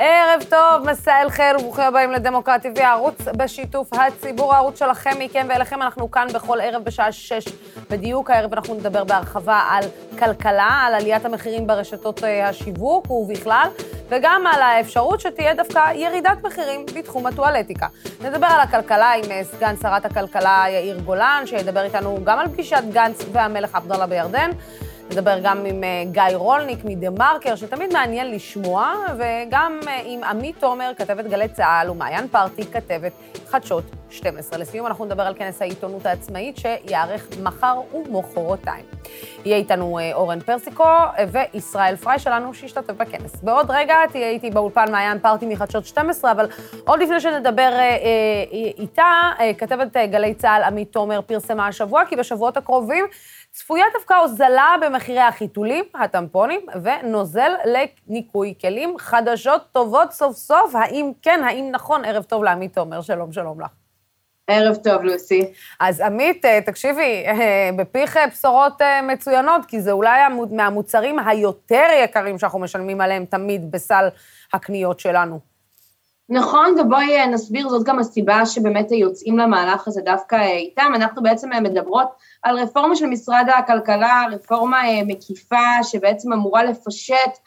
ערב טוב, מסע אל חיל וברוכים הבאים לדמוקרטי TV, הערוץ בשיתוף הציבור, הערוץ שלכם, מכם ואליכם. אנחנו כאן בכל ערב בשעה שש בדיוק. הערב אנחנו נדבר בהרחבה על כלכלה, על עליית המחירים ברשתות אה, השיווק ובכלל, וגם על האפשרות שתהיה דווקא ירידת מחירים בתחום הטואלטיקה. נדבר על הכלכלה עם אה, סגן שרת הכלכלה יאיר גולן, שידבר איתנו גם על פגישת גנץ והמלך עבדאללה בירדן. נדבר גם עם אה, גיא רולניק מדה-מרקר, שתמיד מעניין לשמוע, וגם אה, עם עמית תומר, כתבת גלי צה"ל, ומעיין פרטי, כתבת חדשות 12. לסיום אנחנו נדבר על כנס העיתונות העצמאית שייערך מחר ומחרתיים. יהיה איתנו אה, אורן פרסיקו וישראל פריי שלנו שישתתף בכנס. בעוד רגע תהיה איתי באולפן מעיין פרטי מחדשות 12, אבל עוד לפני שנדבר איתה, כתבת גלי צה"ל עמית תומר פרסמה השבוע, כי בשבועות הקרובים צפויה דווקא הוזלה במחירי החיתולים, הטמפונים ונוזל לניקוי כלים. חדשות טובות סוף סוף, האם כן, האם נכון? ערב טוב לעמית תומר, שלום, שלום לך. ערב טוב, לוסי. אז עמית, אה, תקשיבי, אה, בפיך אה, בשורות מצוינות, כי זה אולי מהמוצרים היותר יקרים שאנחנו משלמים עליהם תמיד בסל הקניות שלנו. נכון, ובואי נסביר, זאת גם הסיבה שבאמת יוצאים למהלך הזה דווקא איתם. אנחנו בעצם מדברות על רפורמה של משרד הכלכלה, רפורמה מקיפה שבעצם אמורה לפשט,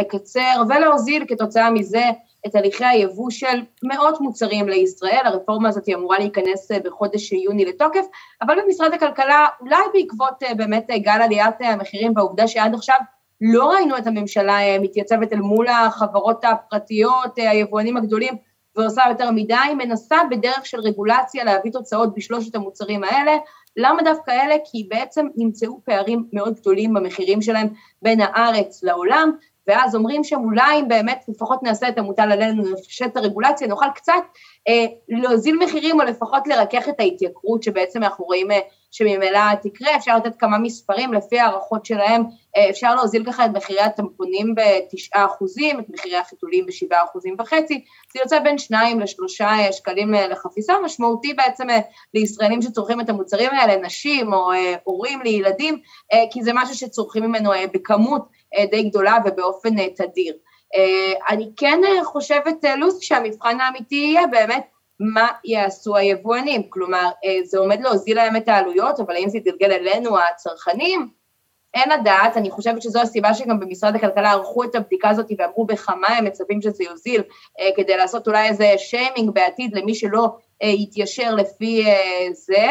לקצר ולהוזיל כתוצאה מזה את הליכי היבוא של מאות מוצרים לישראל, הרפורמה הזאת אמורה להיכנס בחודש יוני לתוקף, אבל במשרד הכלכלה, אולי בעקבות באמת גל עליית המחירים והעובדה שעד עכשיו לא ראינו את הממשלה אה, מתייצבת אל מול החברות הפרטיות, אה, היבואנים הגדולים, ועושה יותר מדי, מנסה בדרך של רגולציה להביא תוצאות בשלושת המוצרים האלה. למה דווקא אלה? כי בעצם נמצאו פערים מאוד גדולים במחירים שלהם בין הארץ לעולם, ואז אומרים שם אולי אם באמת לפחות נעשה את המוטל עלינו, נפשט את הרגולציה, נוכל קצת אה, להוזיל מחירים או לפחות לרכך את ההתייקרות שבעצם אנחנו רואים אה, שממילא תקרה, אפשר לתת כמה מספרים, לפי הערכות שלהם. אה, אפשר להוזיל ככה את מחירי הטמפונים בתשעה אחוזים, את מחירי החיתולים בשבעה אחוזים וחצי, זה יוצא בין שניים לשלושה אה, שקלים אה, לחפיסה, משמעותי בעצם לישראלים שצורכים את המוצרים האלה, נשים או הורים לילדים, כי זה משהו שצורכים ממנו בכמות די גדולה ובאופן תדיר. אני כן חושבת, לוס, שהמבחן האמיתי יהיה באמת מה יעשו היבואנים, כלומר זה עומד להוזיל להם את העלויות, אבל האם זה יתגלגל אלינו הצרכנים, אין לדעת, אני חושבת שזו הסיבה שגם במשרד הכלכלה ערכו את הבדיקה הזאת ואמרו בכמה הם מצפים שזה יוזיל, אה, כדי לעשות אולי איזה שיימינג בעתיד למי שלא אה, יתיישר לפי אה, זה,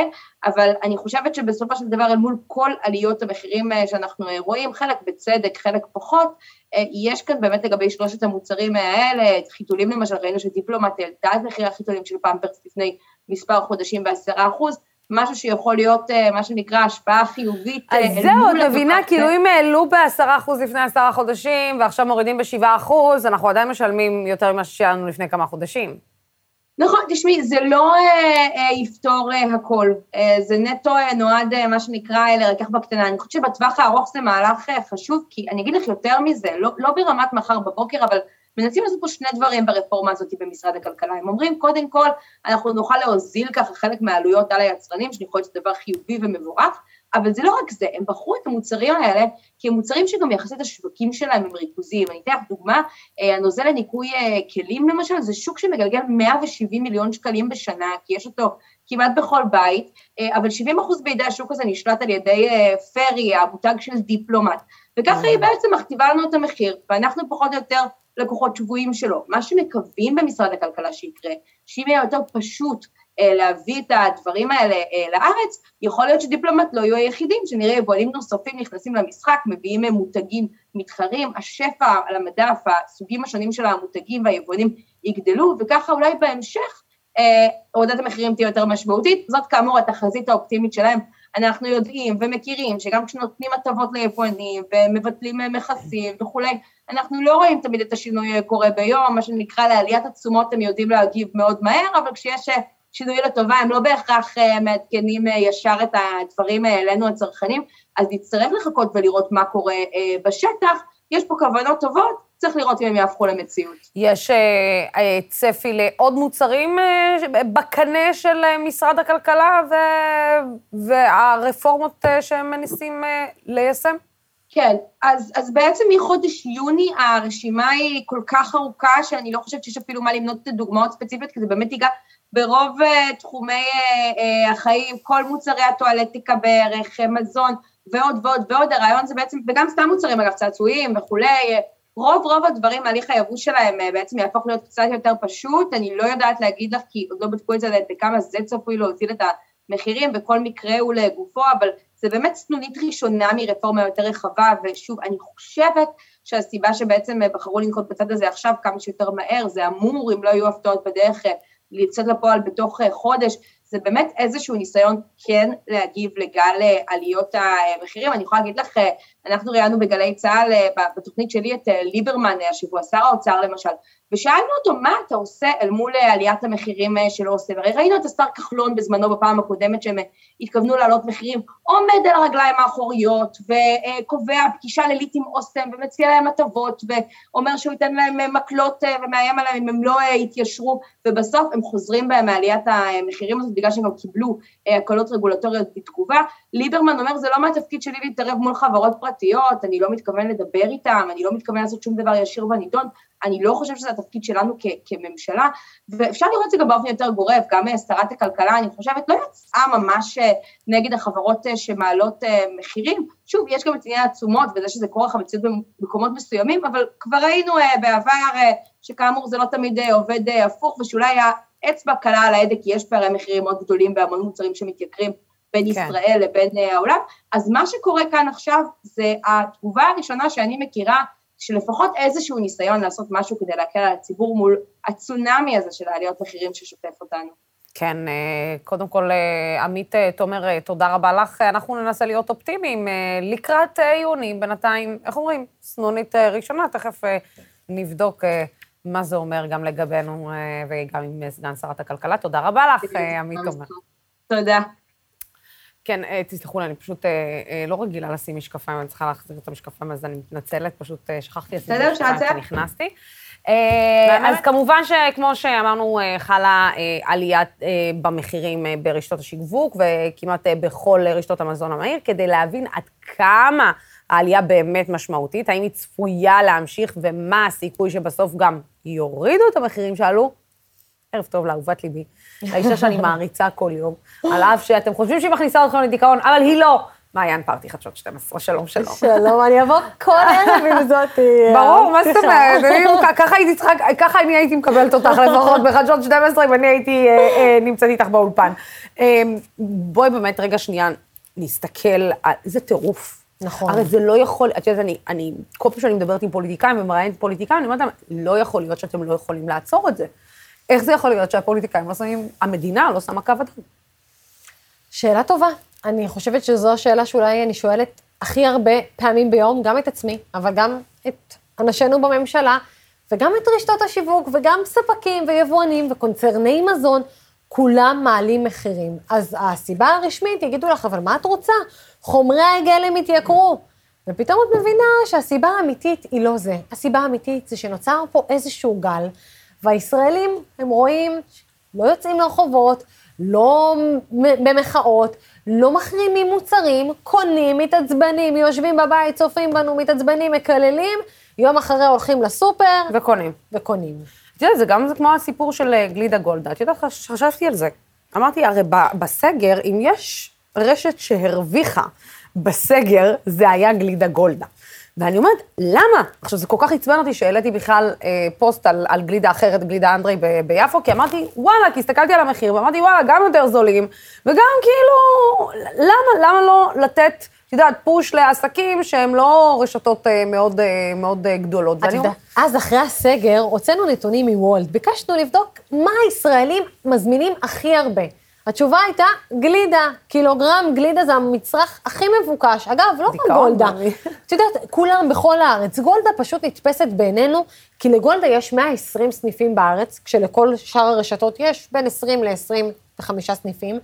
אבל אני חושבת שבסופו של דבר אל מול כל עליות המחירים אה, שאנחנו אה, רואים, חלק בצדק, חלק פחות, אה, יש כאן באמת לגבי שלושת המוצרים האלה, חיתולים למשל, ראינו שדיפלומט העלתה את מחירי החיתולים של פמפרס לפני מספר חודשים בעשרה אחוז, משהו שיכול להיות, מה שנקרא, השפעה חיובית. אז זהו, את מבינה, כאילו אם העלו בעשרה אחוז לפני עשרה חודשים, ועכשיו מורידים בשבעה אחוז, אנחנו עדיין משלמים יותר ממה ששילמנו לפני כמה חודשים. נכון, תשמעי, זה לא אה, אה, יפתור אה, הכל, אה, זה נטו אה, נועד, אה, מה שנקרא, אה, לרכך בקטנה. אני חושבת שבטווח הארוך זה מהלך אה, חשוב, כי אני אגיד לך יותר מזה, לא, לא ברמת מחר בבוקר, אבל מנסים לעשות פה שני דברים ברפורמה הזאת במשרד הכלכלה. הם אומרים, קודם כל, אנחנו נוכל להוזיל ככה חלק מהעלויות על היצרנים, שאני חושבת שזה דבר חיובי ומבורך, אבל זה לא רק זה, הם בחרו את המוצרים האלה כי הם מוצרים שגם יחסית השווקים שלהם הם ריכוזיים. אני אתן לך דוגמה, אה, הנוזל לניקוי אה, כלים למשל, זה שוק שמגלגל 170 מיליון שקלים בשנה, כי יש אותו כמעט בכל בית, אה, אבל 70 אחוז בידי השוק הזה נשלט על ידי פרי, המותג של דיפלומט, וככה היא בעצם מכתיבה לנו את המחיר, ואנחנו פחות או יותר לקוחות שבויים שלו. מה שמקווים במשרד הכלכלה שיקרה, שאם יהיה יותר פשוט להביא את הדברים האלה אה, לארץ, יכול להיות שדיפלומט לא יהיו היחידים, שנראה יבואנים נוספים נכנסים למשחק, מביאים מותגים מתחרים, השפע על המדף, הסוגים השונים של המותגים והיבואנים יגדלו, וככה אולי בהמשך אה, הורדת המחירים תהיה יותר משמעותית, זאת כאמור התחזית האופטימית שלהם. אנחנו יודעים ומכירים שגם כשנותנים הטבות ליבואנים ומבטלים מכסים וכולי, אנחנו לא רואים תמיד את השינוי קורה ביום, מה שנקרא לעליית התשומות הם יודעים להגיב מאוד מהר, אבל כשיש שינוי לטובה, הם לא בהכרח uh, מעדכנים uh, ישר את הדברים uh, אלינו הצרכנים, אז נצטרך לחכות ולראות מה קורה בשטח, יש פה כוונות טובות, צריך לראות אם הם יהפכו למציאות. יש uh, צפי לעוד מוצרים uh, בקנה של משרד הכלכלה ו... והרפורמות uh, שהם מנסים ליישם? כן, אז, אז בעצם מחודש יוני הרשימה היא כל כך ארוכה, שאני לא חושבת שיש אפילו מה למנות את הדוגמאות ספציפיות, כי זה באמת ייגע ברוב uh, תחומי uh, uh, החיים, כל מוצרי הטואלטיקה בערך, מזון ועוד ועוד ועוד, הרעיון זה בעצם, וגם סתם מוצרים אגב, צעצועים וכולי, רוב רוב הדברים, הליך היבוא שלהם בעצם יהפוך להיות קצת יותר פשוט, אני לא יודעת להגיד לך, כי עוד לא בדקו את זה בכמה זה צפוי להוזיל את המחירים, וכל מקרה הוא לגופו, אבל זה באמת סנונית ראשונה מרפורמה יותר רחבה, ושוב, אני חושבת שהסיבה שבעצם בחרו לנקוט בצד הזה עכשיו כמה שיותר מהר, זה אמור, אם לא יהיו הפתעות בדרך, לצאת לפועל בתוך חודש, זה באמת איזשהו ניסיון כן להגיב לגל עליות המחירים. אני יכולה להגיד לך, אנחנו ראיינו בגלי צה"ל, בתוכנית שלי את ליברמן השבוע, שר האוצר למשל, ושאלנו אותו, מה אתה עושה אל מול עליית המחירים של אוסם? הרי ראינו את השר כחלון בזמנו בפעם הקודמת שהם התכוונו להעלות מחירים, עומד על הרגליים האחוריות וקובע פגישה לילית עם אוסם ומציע להם הטבות ואומר שהוא ייתן להם מקלות ומאיים עליהם אם הם לא יתיישרו, ובסוף הם חוזרים בהם מעליית המחירים הזאת בגלל שהם גם קיבלו הקלות רגולטוריות בתגובה. ליברמן אומר, זה לא מהתפקיד שלי להתערב מול חברות פרטיות, אני לא מתכוון לדבר איתם, אני לא מתכוון לעשות שום דבר ישיר בנידון, אני לא חושבת שזה התפקיד שלנו כ- כממשלה, ואפשר לראות את זה גם באופן יותר גורף, גם שרת הכלכלה, אני חושבת, לא יצאה ממש נגד החברות שמעלות מחירים, שוב, יש גם את עניין התשומות וזה שזה כורח המציאות במקומות מסוימים, אבל כבר ראינו בעבר שכאמור זה לא תמיד עובד הפוך, ושאולי האצבע קלה על ההדק, כי יש פערי מחירים מאוד גדולים בהמון מוצרים שמתייקרים בין כן. ישראל לבין העולם, אז מה שקורה כאן עכשיו זה התגובה הראשונה שאני מכירה, שלפחות איזשהו ניסיון לעשות משהו כדי להקל על הציבור מול הצונאמי הזה של העליות מחירים ששוטף אותנו. כן, קודם כל, עמית תומר, תודה רבה לך. אנחנו ננסה להיות אופטימיים לקראת יוני, בינתיים, איך אומרים? סנונית ראשונה, תכף נבדוק מה זה אומר גם לגבינו וגם עם סגן שרת הכלכלה. תודה רבה לך, עמית תומר. תודה. כן, תסלחו לי, אני פשוט לא רגילה לשים משקפיים, אני צריכה להחזיר את המשקפיים, אז אני מתנצלת, פשוט שכחתי לשים משקפיים כשנכנסתי. אז כמובן שכמו שאמרנו, חלה עלייה במחירים ברשתות השיווק, וכמעט בכל רשתות המזון המהיר, כדי להבין עד כמה העלייה באמת משמעותית, האם היא צפויה להמשיך, ומה הסיכוי שבסוף גם יורידו את המחירים שעלו. ערב טוב לאהובת ליבי, לאישה שאני מעריצה כל יום, על אף שאתם חושבים שהיא מכניסה אתכם לדיכאון, אבל היא לא. מעיין פרטי חדשות 12, שלום, שלום. שלום, אני אבוא כל ערב עם זאת. ברור, מה זאת אומרת? ככה הייתי צריכה, ככה אני הייתי מקבלת אותך לפחות בחדשות 12, אם אני הייתי נמצאת איתך באולפן. בואי באמת רגע שנייה נסתכל, איזה טירוף. נכון. הרי זה לא יכול, את יודעת, אני, אני, כל פעם שאני מדברת עם פוליטיקאים ומראיינת פוליטיקאים, אני אומרת להם, לא יכול להיות שאתם לא יכולים לעצור את זה. איך זה יכול להיות שהפוליטיקאים לא שמים, המדינה לא שמה קו אדום? שאלה טובה. אני חושבת שזו השאלה שאולי אני שואלת הכי הרבה פעמים ביום, גם את עצמי, אבל גם את אנשינו בממשלה, וגם את רשתות השיווק, וגם ספקים ויבואנים וקונצרני מזון, כולם מעלים מחירים. אז הסיבה הרשמית, יגידו לך, אבל מה את רוצה? חומרי הגלם התייקרו. ופתאום את מבינה שהסיבה האמיתית היא לא זה. הסיבה האמיתית זה שנוצר פה איזשהו גל, והישראלים, הם רואים, לא יוצאים לרחובות, לא במחאות, לא מחרימים מוצרים, קונים, מתעצבנים, יושבים בבית, צופים בנו, מתעצבנים, מקללים, יום אחרי הולכים לסופר. וקונים. וקונים. את יודעת, זה גם כמו הסיפור של גלידה גולדה. את יודעת, חשבתי על זה. אמרתי, הרי בסגר, אם יש רשת שהרוויחה בסגר, זה היה גלידה גולדה. ואני אומרת, למה? עכשיו, זה כל כך עצבן אותי שהעליתי בכלל אה, פוסט על, על גלידה אחרת, גלידה אנדרי ב, ביפו, כי אמרתי, וואלה, כי הסתכלתי על המחיר, ואמרתי, וואלה, גם יותר זולים, וגם כאילו, למה, למה לא לתת, את יודעת, פוש לעסקים שהם לא רשתות אה, מאוד, אה, מאוד אה, גדולות. את יודעת, אז אחרי הסגר, הוצאנו נתונים מוולט, ביקשנו לבדוק מה הישראלים מזמינים הכי הרבה. התשובה הייתה גלידה, קילוגרם גלידה זה המצרך הכי מבוקש. אגב, לא כמו גולדה. את יודעת, כולם בכל הארץ. גולדה פשוט נתפסת בעינינו, כי לגולדה יש 120 סניפים בארץ, כשלכל שאר הרשתות יש בין 20 ל-25 סניפים.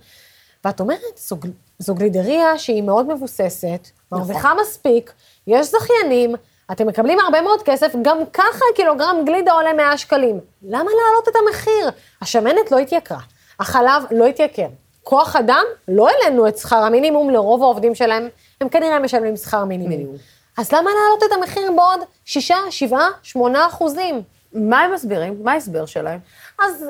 ואת אומרת, זו, זו גלידריה שהיא מאוד מבוססת, מרוויחה נכון. מספיק, יש זכיינים, אתם מקבלים הרבה מאוד כסף, גם ככה קילוגרם גלידה עולה 100 שקלים. למה להעלות את המחיר? השמנת לא התייקרה. החלב לא התייקר. כוח אדם, לא העלינו את שכר המינימום לרוב העובדים שלהם, הם כנראה משלמים שכר מינימום. מינימום. אז למה להעלות את המחיר בעוד 6, 7, 8 אחוזים? מה הם מסבירים? מה ההסבר שלהם? אז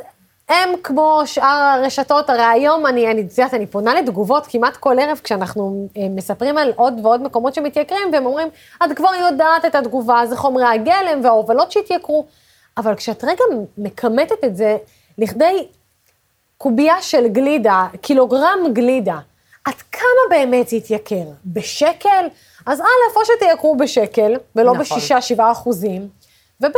הם, כמו שאר הרשתות, הרי היום אני, אני, יודעת, אני פונה לתגובות כמעט כל ערב כשאנחנו אה, מספרים על עוד ועוד מקומות שמתייקרים, והם אומרים, את כבר יודעת את התגובה, זה חומרי הגלם וההובלות שהתייקרו. אבל כשאת רגע מכמתת את זה לכדי קובייה של גלידה, קילוגרם גלידה, עד כמה באמת זה יתייקר? בשקל? אז א', או שתייקרו בשקל, ולא נכון. בשישה, שבעה אחוזים, וב',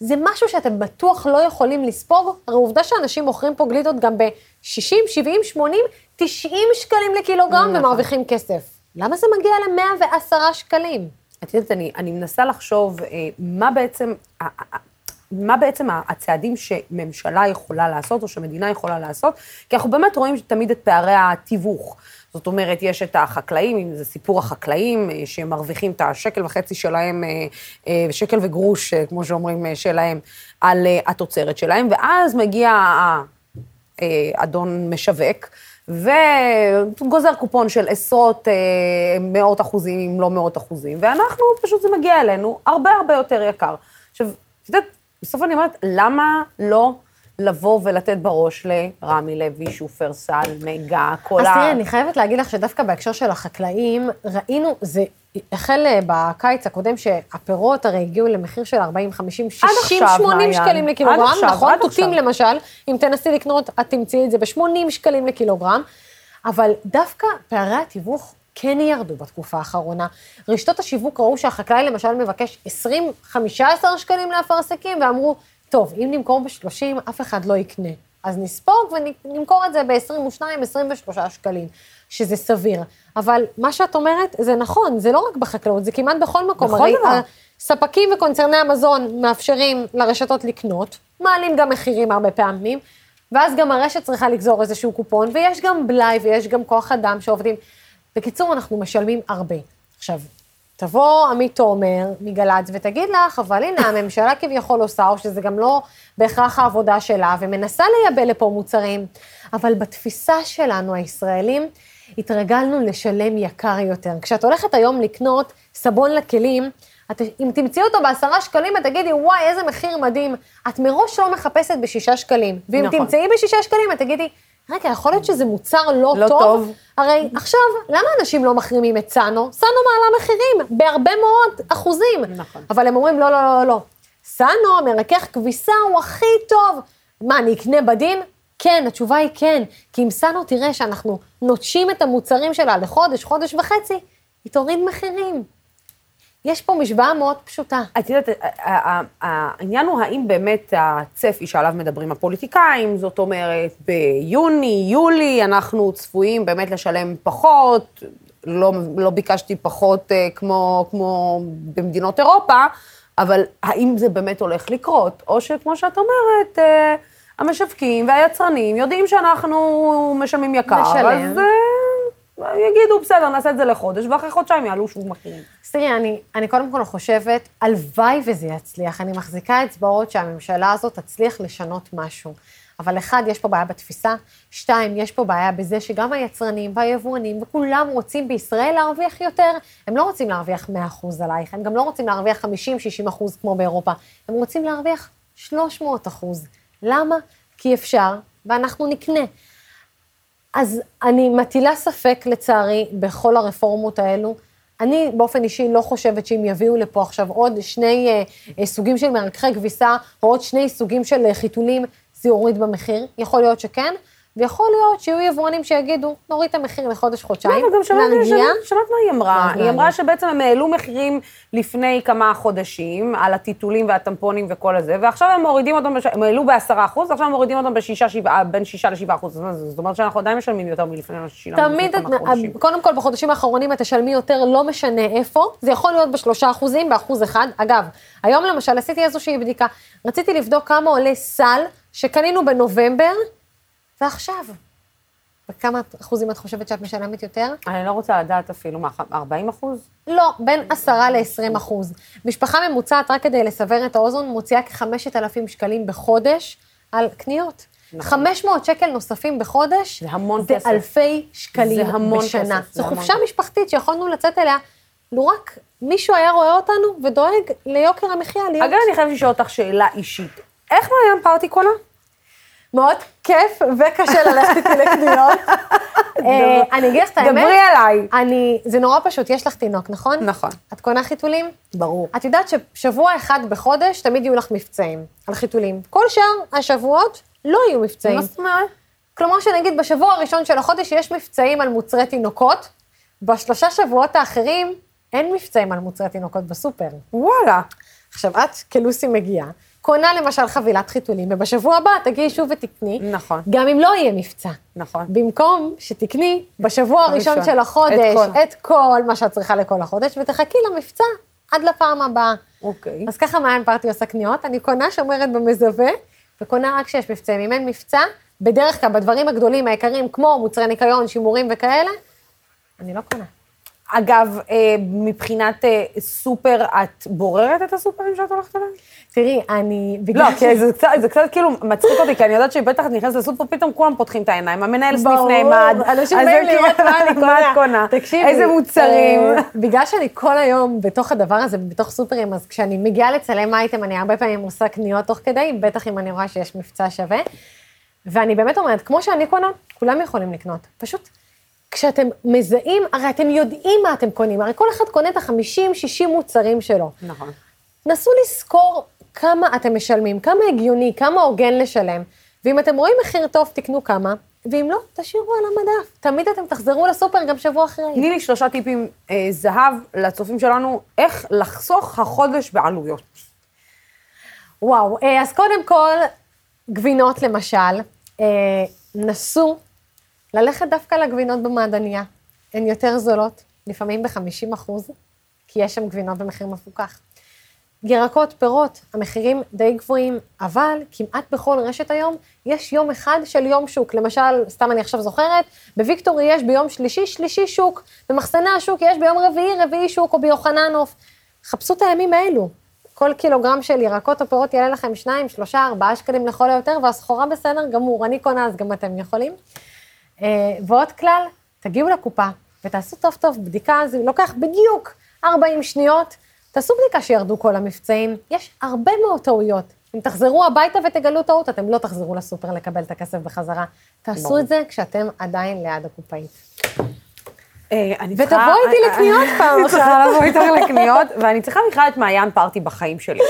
זה משהו שאתם בטוח לא יכולים לספוג, הרי עובדה שאנשים מוכרים פה גלידות גם ב-60, 70, 80, 90 שקלים לקילוגרם נכון. ומרוויחים כסף. למה זה מגיע ל-110 שקלים? את יודעת, אני, אני מנסה לחשוב אה, מה בעצם, מה בעצם הצעדים שממשלה יכולה לעשות, או שמדינה יכולה לעשות, כי אנחנו באמת רואים תמיד את פערי התיווך. זאת אומרת, יש את החקלאים, אם זה סיפור החקלאים, אה, שמרוויחים את השקל וחצי שלהם, אה, אה, שקל וגרוש, כמו שאומרים, שלהם, על התוצרת שלהם, ואז מגיע ה- אה, אדון משווק, וגוזר קופון של עשרות, מאות אחוזים, אם לא מאות אחוזים, ואנחנו, פשוט זה מגיע אלינו הרבה הרבה יותר יקר. עכשיו, את יודעת, בסוף אני אומרת, למה לא לבוא ולתת בראש לרמי לוי, שופרסל, מגה, כל אז ה... תראי, אני חייבת להגיד לך שדווקא בהקשר של החקלאים, ראינו, זה החל אה, בקיץ הקודם, שהפירות הרי הגיעו למחיר של 40, 50, 60, עכשיו, 80 מעיין. שקלים עד לקילוגרם, עכשיו, נכון? עד תותים עכשיו. למשל, אם תנסי לקנות, את תמצאי את זה ב-80 שקלים לקילוגרם, אבל דווקא פערי התיווך כן ירדו בתקופה האחרונה. רשתות השיווק ראו שהחקלאי למשל מבקש 20, 15 שקלים לאפרסקים, ואמרו, טוב, אם נמכור ב-30, אף אחד לא יקנה. אז נספוג ונמכור את זה ב-22, 23 שקלים, שזה סביר. אבל מה שאת אומרת, זה נכון, זה לא רק בחקלאות, זה כמעט בכל מקום. בכל דבר. ספקים וקונצרני המזון מאפשרים לרשתות לקנות, מעלים גם מחירים הרבה פעמים, ואז גם הרשת צריכה לגזור איזשהו קופון, ויש גם בלאי ויש גם כוח אדם שעובדים. בקיצור, אנחנו משלמים הרבה. עכשיו, תבוא עמית תומר מגל"צ ותגיד לך, אבל הנה, הממשלה כביכול עושה, או שזה גם לא בהכרח העבודה שלה, ומנסה לייבא לפה מוצרים, אבל בתפיסה שלנו, הישראלים, התרגלנו לשלם יקר יותר. כשאת הולכת היום לקנות סבון לכלים, את, אם תמצאי אותו בעשרה שקלים, את תגידי, וואי, איזה מחיר מדהים. את מראש לא מחפשת בשישה שקלים. ואם נכון. תמצאי בשישה שקלים, את תגידי, רגע, יכול להיות שזה מוצר לא, לא טוב? טוב. הרי עכשיו, למה אנשים לא מחרימים את סאנו? סאנו מעלה מחירים בהרבה מאוד אחוזים. נכון. אבל הם אומרים, לא, לא, לא, לא. סאנו, מרכך כביסה, הוא הכי טוב. מה, אני אקנה בדין? כן, התשובה היא כן. כי אם סאנו תראה שאנחנו נוטשים את המוצרים שלה לחודש, חודש וחצי, היא תוריד מחירים. יש פה משוואה מאוד פשוטה. את יודעת, העניין הוא האם באמת הצפי שעליו מדברים הפוליטיקאים, זאת אומרת, ביוני, יולי, אנחנו צפויים באמת לשלם פחות, לא, לא ביקשתי פחות אה, כמו, כמו במדינות אירופה, אבל האם זה באמת הולך לקרות? או שכמו שאת אומרת, אה, המשווקים והיצרנים יודעים שאנחנו משלמים יקר, נשלם. אז אה, יגידו, בסדר, נעשה את זה לחודש, ואחרי חודשיים יעלו שוב מחירים. אז תראי, אני, אני קודם כל חושבת, הלוואי וזה יצליח. אני מחזיקה אצבעות שהממשלה הזאת תצליח לשנות משהו. אבל אחד, יש פה בעיה בתפיסה, שתיים, יש פה בעיה בזה שגם היצרנים והיבואנים וכולם רוצים בישראל להרוויח יותר. הם לא רוצים להרוויח 100% עלייך, הם גם לא רוצים להרוויח 50-60% כמו באירופה, הם רוצים להרוויח 300%. למה? כי אפשר, ואנחנו נקנה. אז אני מטילה ספק, לצערי, בכל הרפורמות האלו. אני באופן אישי לא חושבת שאם יביאו לפה עכשיו עוד שני אה, אה, סוגים של מרככי כביסה, או עוד שני סוגים של אה, חיתולים, זה יוריד במחיר. יכול להיות שכן, ויכול להיות שיהיו יבואנים שיגידו, נוריד את המחיר לחודש-חודשיים, לא, וגם שמעת מה היא אמרה. היא אמרה. שבעצם הם העלו מחירים לפני כמה חודשים, על הטיטולים והטמפונים וכל הזה, ועכשיו הם מורידים אותם, הם העלו ב-10 אחוז, ועכשיו הם מורידים אותם בשישה, שבעה, בין 6 ל-7 אחוז. זאת אומרת- שאנחנו עדיין משלמים יותר מלפני מה ששילמנו לפני כמה חודשים. קודם כל, בחודשים האחרונים את תשלמי יותר, לא משנה איפה. זה יכול להיות בשלושה אחוזים, באחוז אחד. אגב, היום למשל עשיתי איזושהי בדיקה. רציתי לבדוק כמה עולה סל שקנינו בנובמבר, ועכשיו. בכמה אחוזים את חושבת שאת משלמת יותר? אני לא רוצה לדעת אפילו, מה, 40 אחוז? לא, בין 10 ל-20 אחוז. משפחה ממוצעת, רק כדי לסבר את האוזן, מוציאה כ-5,000 שקלים בחודש על קניות. נכון. 500 שקל נוספים בחודש, זה המון זה כסף. אלפי שקלים זה המון בשנה. כסף, זה זו המון חופשה כסף. משפחתית שיכולנו לצאת אליה לו רק מישהו היה רואה אותנו ודואג ליוקר המחיה להיות... אגב, אני חייבת לשאול אותך שאלה אישית. איך מעיין פארטי קונה? מאוד כיף וקשה ללכת איתי לקניות. אה, אני אגיד לך את האמת. דברי אליי. אני, זה נורא פשוט, יש לך תינוק, נכון? נכון. את קונה חיתולים? ברור. את יודעת ששבוע אחד בחודש תמיד יהיו לך מבצעים על חיתולים. כל שאר השבועות לא יהיו מבצעים. מה זאת אומרת? כלומר שנגיד בשבוע הראשון של החודש יש מבצעים על מוצרי תינוקות, בשלושה שבועות האחרים אין מבצעים על מוצרי תינוקות בסופר. וואלה. עכשיו, את כלוסי מגיעה, קונה למשל חבילת חיתולים, ובשבוע הבא תגיעי שוב ותקני, נכון. גם אם לא יהיה מבצע. נכון. במקום שתקני בשבוע הראשון הראשון. של החודש את כל. את כל מה שאת צריכה לכל החודש, ותחכי למבצע עד לפעם הבאה. אוקיי. אז ככה מעיין פרטי עושה קניות, אני קונה שומרת במזווה, וקונה רק כשיש מבצעים. אם אין מבצע, בדרך כלל בדברים הגדולים, היקרים, כמו מוצרי ניקיון, שימורים וכאלה, אני לא קונה. אגב, אה, מבחינת אה, סופר, את בוררת את הסופרים שאת הולכת אליהם? תראי, אני... לא, כי זה קצת, זה קצת כאילו מצחיק אותי, כי אני יודעת שבטח את נכנסת לסופר, פתאום כולם פותחים את העיניים, המנהל סניף ברור, נעמד. אנשים אז באים זה לראות כאילו, מה אני קונה. מה את קונה? תקשיבי. איזה מוצרים. אה, בגלל שאני כל היום בתוך הדבר הזה, בתוך סופרים, אז כשאני מגיעה לצלם אייטם, אני הרבה פעמים עושה קניות תוך כדי, בטח אם אני רואה שיש מבצע שווה. ואני באמת אומרת, כמו שאני קונה, כולם יכולים לקנות. פשוט, כשאתם מזהים, הרי אתם יודעים מה אתם קונים, הרי כל אחד קונה את ה-50-60 מוצרים שלו. נכון. נסו לזכור כמה אתם משלמים, כמה הגיוני, כמה הוגן לשלם, ואם אתם רואים מחיר טוב, תקנו כמה, ואם לא, תשאירו על המדף. תמיד אתם תחזרו לסופר גם שבוע אחרי. תני לי שלושה טיפים אה, זהב לצופים שלנו, איך לחסוך החודש בעלויות. וואו, אה, אז קודם כל, גבינות למשל, אה, נסו ללכת דווקא לגבינות במעדניה. הן יותר זולות, לפעמים ב-50 אחוז, כי יש שם גבינות במחיר מפוקח. ירקות, פירות, המחירים די גבוהים, אבל כמעט בכל רשת היום יש יום אחד של יום שוק. למשל, סתם אני עכשיו זוכרת, בוויקטורי יש ביום שלישי, שלישי שוק, במחסני השוק יש ביום רביעי, רביעי שוק, או ביוחננוף. חפשו את הימים האלו. כל קילוגרם של ירקות או פירות יעלה לכם 2, 3, 4 שקלים לכל היותר, והסחורה בסדר גמור, אני קונה אז גם אתם יכולים. אה, ועוד כלל, תגיעו לקופה ותעשו טוב טוב בדיקה, זה לוקח בדיוק 40 שניות, תעשו בדיקה שירדו כל המבצעים, יש הרבה מאוד טעויות. אם תחזרו הביתה ותגלו טעות, אתם לא תחזרו לסופר לקבל את הכסף בחזרה. תעשו ברור. את זה כשאתם עדיין ליד הקופאית. אה, אני ותבואי איתי לקניות פעם אני. צריכה לבוא איתך לקניות, ואני צריכה בכלל את מעיין פארטי בחיים שלי.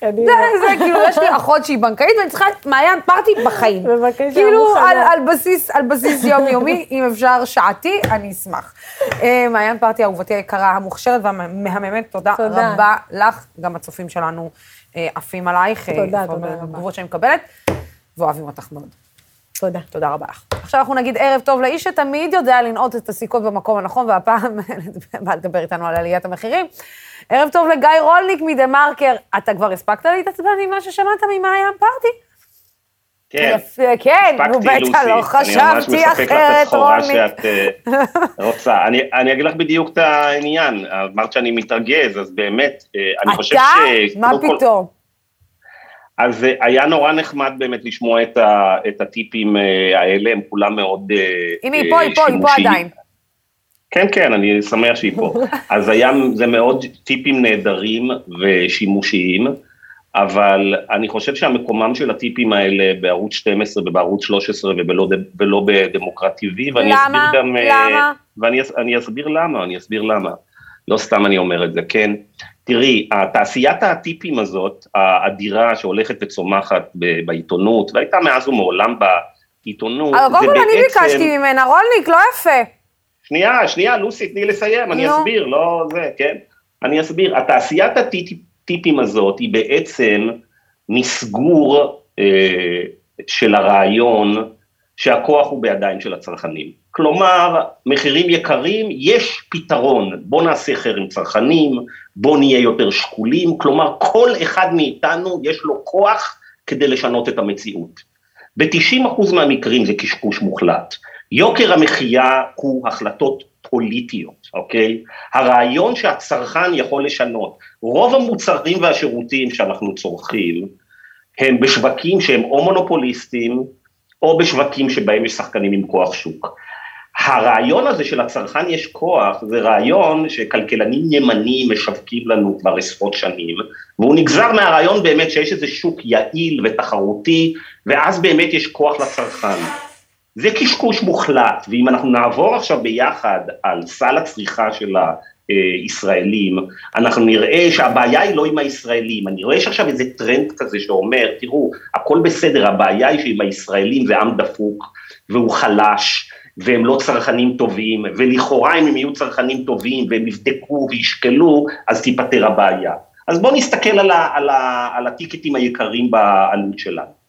קדימה. זה, כאילו, יש לי אחות שהיא בנקאית, ואני צריכה את מעיין פארטי בחיים. בבקשה, כאילו. על, בסיס, יומיומי, אם אפשר שעתי, אני אשמח. אה, מעיין פארטי, אהובתי היקרה, המוכשרת והמהממת, תודה. רבה לך. גם הצופים שלנו אה, עפים עלייך. אה, תודה, תודה רבה. בתגובות שאני מקבלת, ואוהבים אותך מאוד. תודה. תודה רבה לך. עכשיו אנחנו נגיד ערב טוב לאיש שתמיד יודע לנעוט את הסיכות במקום הנכון, והפעם בא לדבר איתנו על עליית המחירים. ערב טוב לגיא רולניק מדה מרקר. אתה כבר הספקת להתעצבן ממה ששמעת ממעיין פארטי? כן, יפה, כן, נו הספקתי, בטח. לא אני ממש חשבתי מספק לך את אחרת. שאת אה, רוצה. אני, אני אגיד לך בדיוק את העניין. אמרת שאני מתרגז, אז באמת, אה, אני חושב אתה? ש... מה קודם כל- פתאום? אז אה, היה נורא נחמד באמת לשמוע את, ה, את הטיפים אה, האלה, הם כולם מאוד אה, הנה, היא פה, היא פה, היא פה. עדיין. כן, כן, אני שמח שהיא פה. אז היה, זה מאוד טיפים נהדרים ושימושיים, אבל אני חושב שהמקומם של הטיפים האלה בערוץ 12 ובערוץ 13 ובלא, ולא בדמוקרט TV, ואני למה? אסביר גם... אה, למה? ואני אס- אני אסביר למה, אני אסביר למה. לא סתם אני אומר את זה, כן? תראי, תעשיית הטיפים הזאת, האדירה שהולכת וצומחת ב- בעיתונות, והייתה מאז ומעולם בעיתונות, אבל קודם זה כל אני בעצם- ביקשתי ממנה, רולניק, לא יפה. שנייה, שנייה, לוסי, תני לסיים, אני. אסביר, לא זה, כן? אני אסביר. התעשיית הטיפים הזאת היא בעצם מסגור אה, של הרעיון שהכוח הוא בידיים של הצרכנים. כלומר, מחירים יקרים, יש פתרון, בוא נעשה חרם צרכנים, בוא נהיה יותר שקולים, כלומר, כל אחד מאיתנו יש לו כוח כדי לשנות את המציאות. ב-90% מהמקרים זה קשקוש מוחלט. יוקר המחיה הוא החלטות פוליטיות, אוקיי? הרעיון שהצרכן יכול לשנות. רוב המוצרים והשירותים שאנחנו צורכים הם בשווקים שהם או מונופוליסטיים, או בשווקים שבהם יש שחקנים עם כוח שוק. הרעיון הזה של הצרכן יש כוח, זה רעיון שכלכלנים ימניים משווקים לנו כבר עשרות שנים, והוא נגזר מהרעיון באמת שיש איזה שוק יעיל ותחרותי, ואז באמת יש כוח לצרכן. זה קשקוש מוחלט, ואם אנחנו נעבור עכשיו ביחד על סל הצריכה של הישראלים, אנחנו נראה שהבעיה היא לא עם הישראלים, אני רואה שעכשיו איזה טרנד כזה שאומר, תראו, הכל בסדר, הבעיה היא שעם הישראלים זה עם דפוק, והוא חלש, והם לא צרכנים טובים, ולכאורה אם הם יהיו צרכנים טובים והם יבדקו וישקלו, אז תיפתר הבעיה. אז בואו נסתכל על, ה, על, ה, על הטיקטים היקרים בעלות שלנו.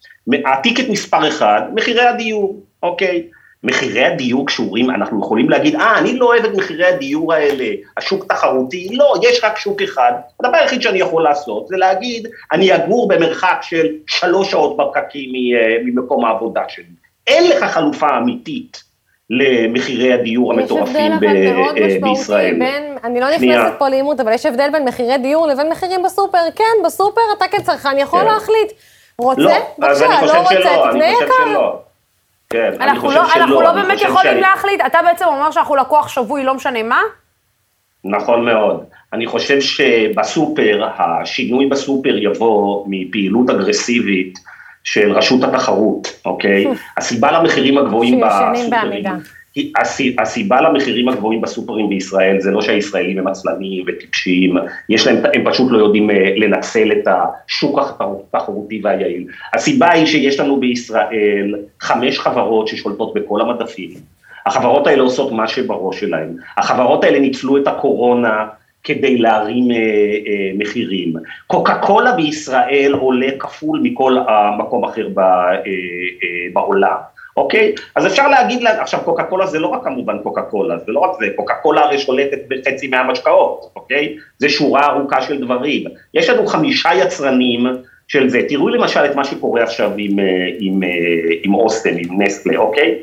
הטיקט מספר אחד, מחירי הדיור, אוקיי? מחירי הדיור קשורים, אנחנו יכולים להגיד, אה, אני לא אוהב את מחירי הדיור האלה, השוק תחרותי, לא, יש רק שוק אחד. הדבר היחיד שאני יכול לעשות זה להגיד, אני אגור במרחק של שלוש שעות בפקקים ממקום העבודה שלי. אין לך חלופה אמיתית למחירי הדיור המטורפים ב- יש הבדל אבל מאוד בישראל. משמעותי בין, אני לא שנייה. נכנסת פה לעימות, אבל יש הבדל בין מחירי דיור לבין מחירים בסופר. כן, בסופר אתה כצרכן יכול כן. להחליט. רוצה? לא, אז בבקשה, אני לא חושב רוצה, שלא, תקנה אני חושב יקר. שלא. כן, אני אנחנו חושב לא, שלא. אנחנו לא באמת יכולים שאני- להחליט, אתה בעצם אומר שאנחנו לקוח שבוי, לא משנה מה? נכון מאוד. אני חושב שבסופר, השינוי בסופר יבוא מפעילות אגרסיבית של רשות התחרות, אוקיי? הסיבה למחירים הגבוהים בסופרים, הסיבה למחירים הגבוהים בסופרים בישראל זה לא שהישראלים הם עצלנים וטיפשיים, יש להם, הם פשוט לא יודעים אה, לנצל את השוק התחרותי והיעיל. הסיבה היא שיש לנו בישראל חמש חברות ששולטות בכל המדפים. החברות האלה עושות מה שבראש שלהן. החברות האלה ניצלו את הקורונה כדי להרים אה, אה, מחירים. קוקה קולה בישראל עולה כפול מכל המקום אחר ב, אה, אה, בעולם. אוקיי? אז אפשר להגיד, לה, עכשיו קוקה קולה זה לא רק כמובן קוקה קולה, זה לא רק זה, קוקה קולה הרי שולטת בחצי מהמשקאות, אוקיי? זה שורה ארוכה של דברים. יש לנו חמישה יצרנים של זה, תראו למשל את מה שקורה עכשיו עם, אה, עם, אה, עם אוסטם, עם נסטלה, אוקיי?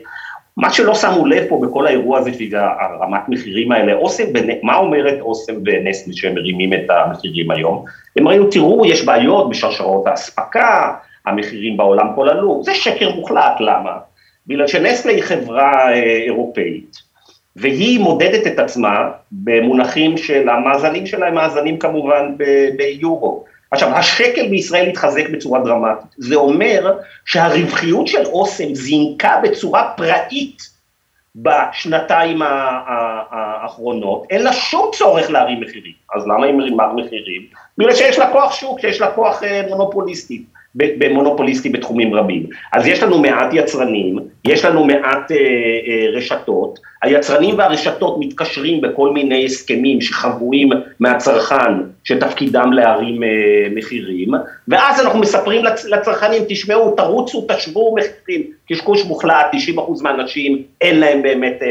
מה שלא שמו לב פה בכל האירוע הזה, שזה הרמת מחירים האלה, אוסם, מה אומרת אוסם ונסטלה שהם מרימים את המחירים היום? הם ראינו, תראו, יש בעיות בשרשרות האספקה, המחירים בעולם כל עלו, זה שקר מוחלט, למה? בגלל שנסטלה היא חברה אה, אירופאית, והיא מודדת את עצמה במונחים של המאזנים שלה, הם מאזנים כמובן ביורו. עכשיו, השקל בישראל התחזק בצורה דרמטית, זה אומר שהרווחיות של אוסם זינקה בצורה פראית בשנתיים האחרונות, אין לה שום צורך להרים מחירים. אז למה היא מרימה מחירים? בגלל שיש לה כוח שוק, שיש לה כוח אה, מונופוליסטי, במונופוליסטי בתחומים רבים. אז יש לנו מעט יצרנים, יש לנו מעט אה, אה, רשתות, היצרנים והרשתות מתקשרים בכל מיני הסכמים שחבויים מהצרכן, שתפקידם להרים אה, מחירים, ואז אנחנו מספרים לצ- לצרכנים, תשמעו, תרוצו, תשוו מחירים, קשקוש מוחלט, 90% מהאנשים אין להם באמת אה,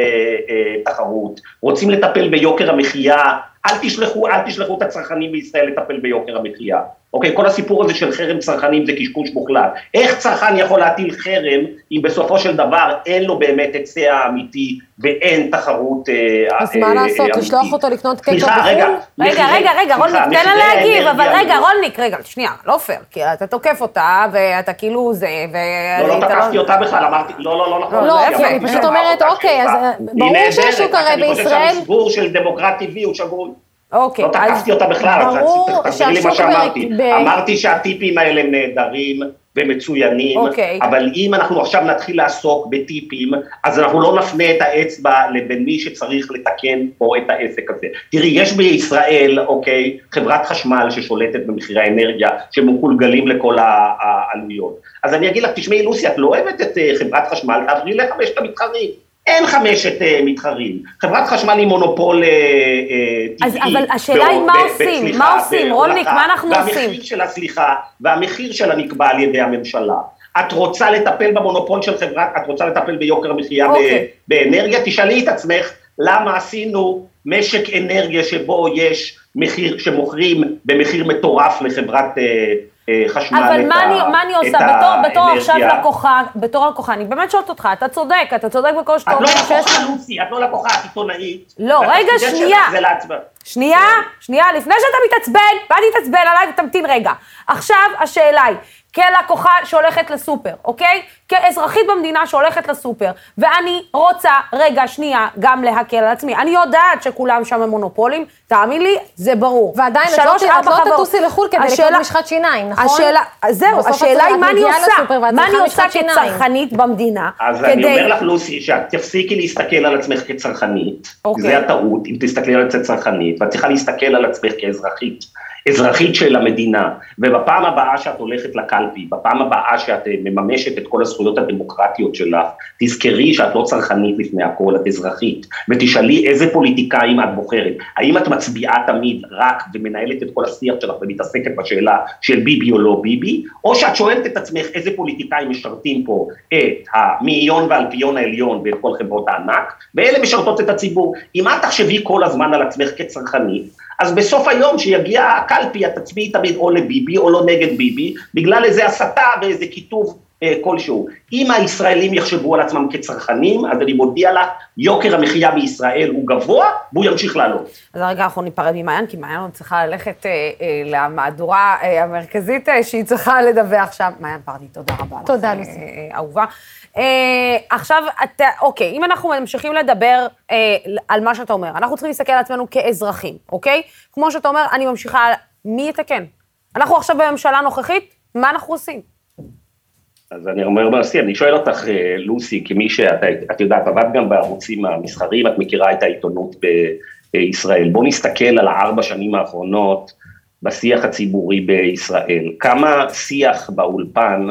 אה, תחרות, רוצים לטפל ביוקר המחיה, אל תשלחו, אל תשלחו את הצרכנים בישראל לטפל ביוקר המחיה. אוקיי, כל הסיפור הזה של חרם צרכנים זה קשקוש מוחלט. איך צרכן יכול להטיל חרם אם בסופו של דבר אין לו באמת היצע אמיתי ואין תחרות אה, אז אה, מה לעשות, אמיתית? לשלוח אותו לקנות רגע, בחו"ל? רגע, רגע, רגע, סליחה, רולניק, תן לה להגיב, אבל רגע. רולניק, רגע, שנייה, לא פייר, כי אתה תוקף אותה, ואתה כאילו זה, ו... לא, לא אתה תקפתי אותה בכלל, אמרתי, לא, לא, לא נכון. לא, כי אני שהיא פשוט אמרה אומרת, אוקיי, אז. אה, ברור שהשוק הרי אני חושב בישראל- שהמסגור של דמוקרט טבעי הוא שגוי. אוקיי, לא. תקפתי אותה בכלל, אז ברור לי מה שהשוק שאמרתי. ב- אמרתי שהטיפים האלה הם נהדרים ומצוינים, אוקיי. אבל אם אנחנו עכשיו נתחיל לעסוק בטיפים, אז אנחנו לא נפנה את האצבע לבין מי שצריך לתקן פה את העסק הזה. תראי, יש בישראל, אוקיי, חברת חשמל ששולטת במחירי האנרגיה, שמקולגלים לכל העלויות. אז אני אגיד לך, תשמעי, לוסי, את לא אוהבת את אה, חברת חשמל, תעברי לחמשת המתחרים. אין חמשת אה, מתחרים. חברת חשמל היא מונופול אה, אה, אז- טבעי. אבל השאלה היא ב- מה עושים? מה עושים? רולניק, מה אנחנו והמחיר עושים? שלה, סליחה, והמחיר שלה נקבע על ידי הממשלה. את רוצה לטפל במונופול של חברה, את רוצה לטפל ביוקר המחיה אוקיי. באנרגיה, תשאלי את עצמך למה עשינו משק אנרגיה שבו יש מחיר, שמוכרים במחיר מטורף לחברת אה, אה, חשמל אבל את מה ה- אני, מה אני את עושה? בתור, בתור עכשיו האנרגיה. לקוחה, בתור לקוחה, אני באמת שואלת אותך, אתה צודק, אתה צודק בכל שאתה את אומר לא שיש... לקוחה, לוסי, את לא לקוחה, את עיתונאית. לא, רגע, שנייה. שנייה, שנייה, לפני שאתה מתעצבן, ואל תתעצבן עליי ותמתין רגע. עכשיו השאלה היא, כלקוחה שהולכת לסופר, אוקיי? כאזרחית במדינה שהולכת לסופר, ואני רוצה, רגע, שנייה, גם להקל על עצמי. אני יודעת שכולם שם הם מונופולים, תאמין לי, זה ברור. ועדיין את לא, שלוש, את לא חברות. תטוסי לחו"ל כדי לקנות השאלה- משחת שיניים, נכון? השאלה, זהו, השאלה היא מה אני עושה, מה אני עושה. כצרכנית במדינה, אז אני אומר לך, לוסי, שאת תפסיקי להסתכל על עצמך כצרכנית. אוקיי. זה הטעות, אם תסתכלי על עצמך כצרכנית, ואת צריכה להסתכל על עצמך כאזרחית. אזרחית של המדינה, ובפעם הבאה שאת הולכת לקלפי, בפעם הבאה שאת אה, מממשת את כל הזכויות הדמוקרטיות שלך, תזכרי שאת לא צרכנית לפני הכל, את אזרחית, ותשאלי איזה פוליטיקאים את בוחרת. האם את מצביעה תמיד רק ומנהלת את כל השיח שלך ומתעסקת בשאלה של ביבי או לא ביבי, או שאת שואלת את עצמך איזה פוליטיקאים משרתים פה את המאיון והאלפיון העליון ואת כל חברות הענק, ואלה משרתות את הציבור. אם את תחשבי כל הזמן על עצמך כצרכנית, אז בסוף היום שיגיע הקלפי את תצביעי תמיד או לביבי או לא נגד ביבי, בגלל איזה הסתה ואיזה אה, כלשהו. אם הישראלים יחשבו על עצמם כצרכנים, אז אני מודיע לך, יוקר המחיה בישראל הוא גבוה והוא ימשיך לעלות. אז רגע אנחנו ניפרד ממעיין, כי מעיין עוד צריכה ללכת אה, אה, למהדורה אה, המרכזית אה, שהיא צריכה לדווח שם. מעיין פרדי, תודה רבה לך. תודה, אה, לוסי. אה, אהובה. אה, עכשיו, אתה, אוקיי, אם אנחנו ממשיכים לדבר אה, על מה שאתה אומר, אנחנו צריכים להסתכל על עצמנו כאזרחים, אוקיי? כמו שאתה אומר, אני ממשיכה, מי יתקן? אנחנו עכשיו בממשלה נוכחית, מה אנחנו עושים? אז אני אומר מעשי, אני שואל אותך, אה, לוסי, כמי שאת את יודעת, עבדת גם בערוצים המסחריים, את מכירה את העיתונות בישראל. בואו נסתכל על הארבע שנים האחרונות בשיח הציבורי בישראל. כמה שיח באולפן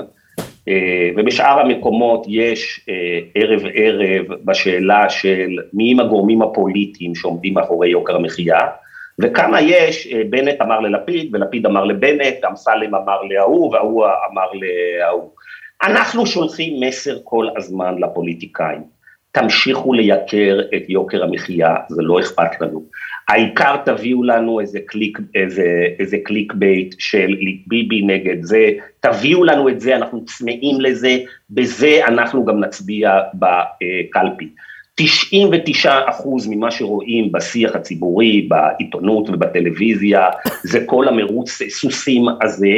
אה, ובשאר המקומות יש אה, ערב ערב בשאלה של מי הם הגורמים הפוליטיים שעומדים מאחורי יוקר המחיה, וכמה יש, בנט אמר ללפיד, ולפיד אמר לבנט, אמסלם אמר להוא, וההוא אמר להוא. אנחנו שולחים מסר כל הזמן לפוליטיקאים, תמשיכו לייקר את יוקר המחיה, זה לא אכפת לנו. העיקר תביאו לנו איזה קליק, איזה, איזה clickbait של ביבי נגד זה, תביאו לנו את זה, אנחנו צמאים לזה, בזה אנחנו גם נצביע בקלפי. 99 אחוז ממה שרואים בשיח הציבורי, בעיתונות ובטלוויזיה, זה כל המרוץ סוסים הזה,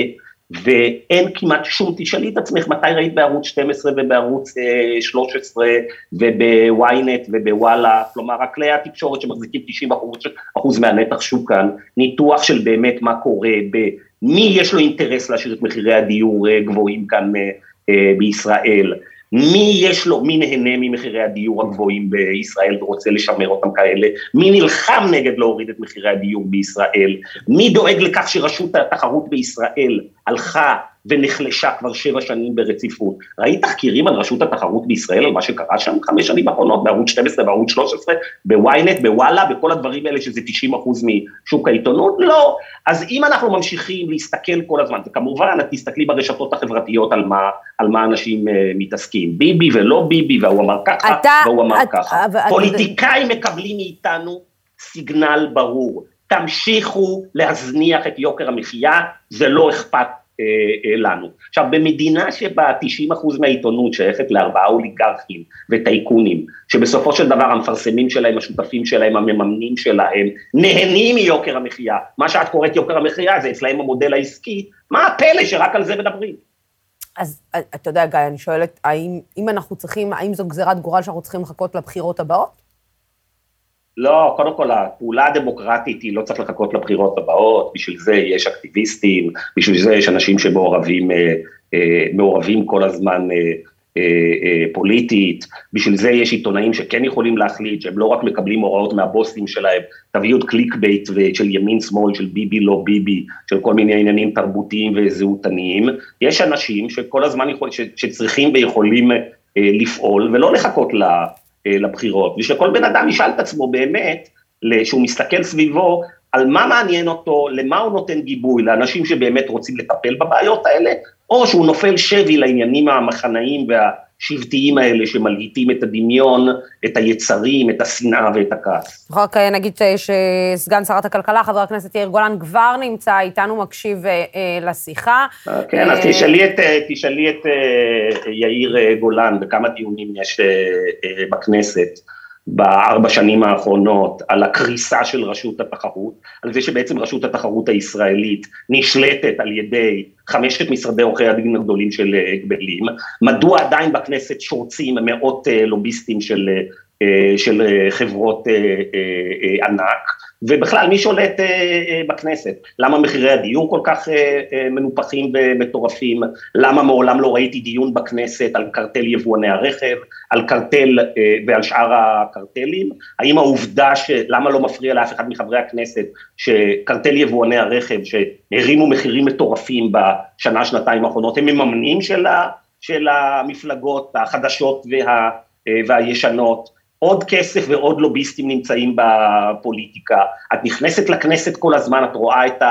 ואין כמעט שום, תשאלי את עצמך מתי ראית בערוץ 12 ובערוץ אה, 13 ובוויינט ובוואלה, כלומר רק כלי התקשורת שמחזיקים 90 אחוז, אחוז מהנתח שוק כאן, ניתוח של באמת מה קורה, במי יש לו אינטרס להשאיר את מחירי הדיור אה, גבוהים כאן אה, אה, בישראל, מי יש לו, מי נהנה ממחירי הדיור הגבוהים בישראל ורוצה לשמר אותם כאלה, מי נלחם נגד להוריד את מחירי הדיור בישראל, מי דואג לכך שרשות התחרות בישראל הלכה ונחלשה כבר שבע שנים ברציפות. ראית תחקירים על רשות התחרות בישראל, על מה שקרה שם חמש שנים האחרונות, בערוץ 12, בערוץ 13, בוויינט, בוואלה, בכל הדברים האלה שזה 90 אחוז משוק העיתונות? לא. אז אם אנחנו ממשיכים להסתכל כל הזמן, וכמובן, את תסתכלי ברשתות החברתיות על מה, על מה אנשים uh, מתעסקים, ביבי ולא ביבי, והוא אמר ככה, אתה- והוא אמר את- ככה. אבל- פוליטיקאים מקבלים מאיתנו סיגנל ברור, תמשיכו להזניח את יוקר המחיה, זה לא אכפת לנו. עכשיו, במדינה שבה 90% מהעיתונות שייכת לארבעה אוליגרכים וטייקונים, שבסופו של דבר המפרסמים שלהם, השותפים שלהם, המממנים שלהם, נהנים מיוקר המחיה, מה שאת קוראת יוקר המחיה זה אצלהם המודל העסקי, מה הפלא שרק על זה מדברים? אז אה, אתה יודע, גיא, אני שואלת, האם אם אנחנו צריכים, האם זו גזירת גורל שאנחנו צריכים לחכות לבחירות הבאות? לא, קודם כל הפעולה הדמוקרטית היא לא צריך לחכות לבחירות הבאות, בשביל זה יש אקטיביסטים, בשביל זה יש אנשים שמעורבים אה, אה, מעורבים כל הזמן אה, אה, אה, פוליטית, בשביל זה יש עיתונאים שכן יכולים להחליט שהם לא רק מקבלים הוראות מהבוסים שלהם, תביאו את clickbait של ימין שמאל, של ביבי לא ביבי, של כל מיני עניינים תרבותיים וזהותניים, יש אנשים שכל הזמן יכול, ש, שצריכים ויכולים אה, לפעול ולא לחכות ל... אה, לבחירות, ושכל בן אדם ישאל את עצמו באמת, שהוא מסתכל סביבו, על מה מעניין אותו, למה הוא נותן גיבוי, לאנשים שבאמת רוצים לטפל בבעיות האלה, או שהוא נופל שבי לעניינים המחנאיים והשבטיים האלה שמלהיטים את הדמיון, את היצרים, את השנאה ואת הכעס. רק אה, נגיד שסגן שרת הכלכלה, חבר הכנסת יאיר גולן, כבר נמצא איתנו, מקשיב אה, אה, לשיחה. כן, אז תשאלי את, תשאלי את יאיר גולן, בכמה דיונים יש בכנסת. בארבע שנים האחרונות, על הקריסה של רשות התחרות, על זה שבעצם רשות התחרות הישראלית נשלטת על ידי חמשת משרדי עורכי הדין הגדולים של הגבלים, מדוע עדיין בכנסת שורצים מאות לוביסטים של, של חברות ענק, ובכלל, מי שולט אה, אה, בכנסת? למה מחירי הדיור כל כך אה, אה, מנופחים ומטורפים? למה מעולם לא ראיתי דיון בכנסת על קרטל יבואני הרכב, על קרטל אה, ועל שאר הקרטלים? האם העובדה ש... למה לא מפריע לאף אחד מחברי הכנסת שקרטל יבואני הרכב, שהרימו מחירים מטורפים בשנה, שנתיים האחרונות, הם מממנים של, ה, של המפלגות החדשות וה, אה, והישנות? עוד כסף ועוד לוביסטים נמצאים בפוליטיקה, את נכנסת לכנסת כל הזמן, את רואה את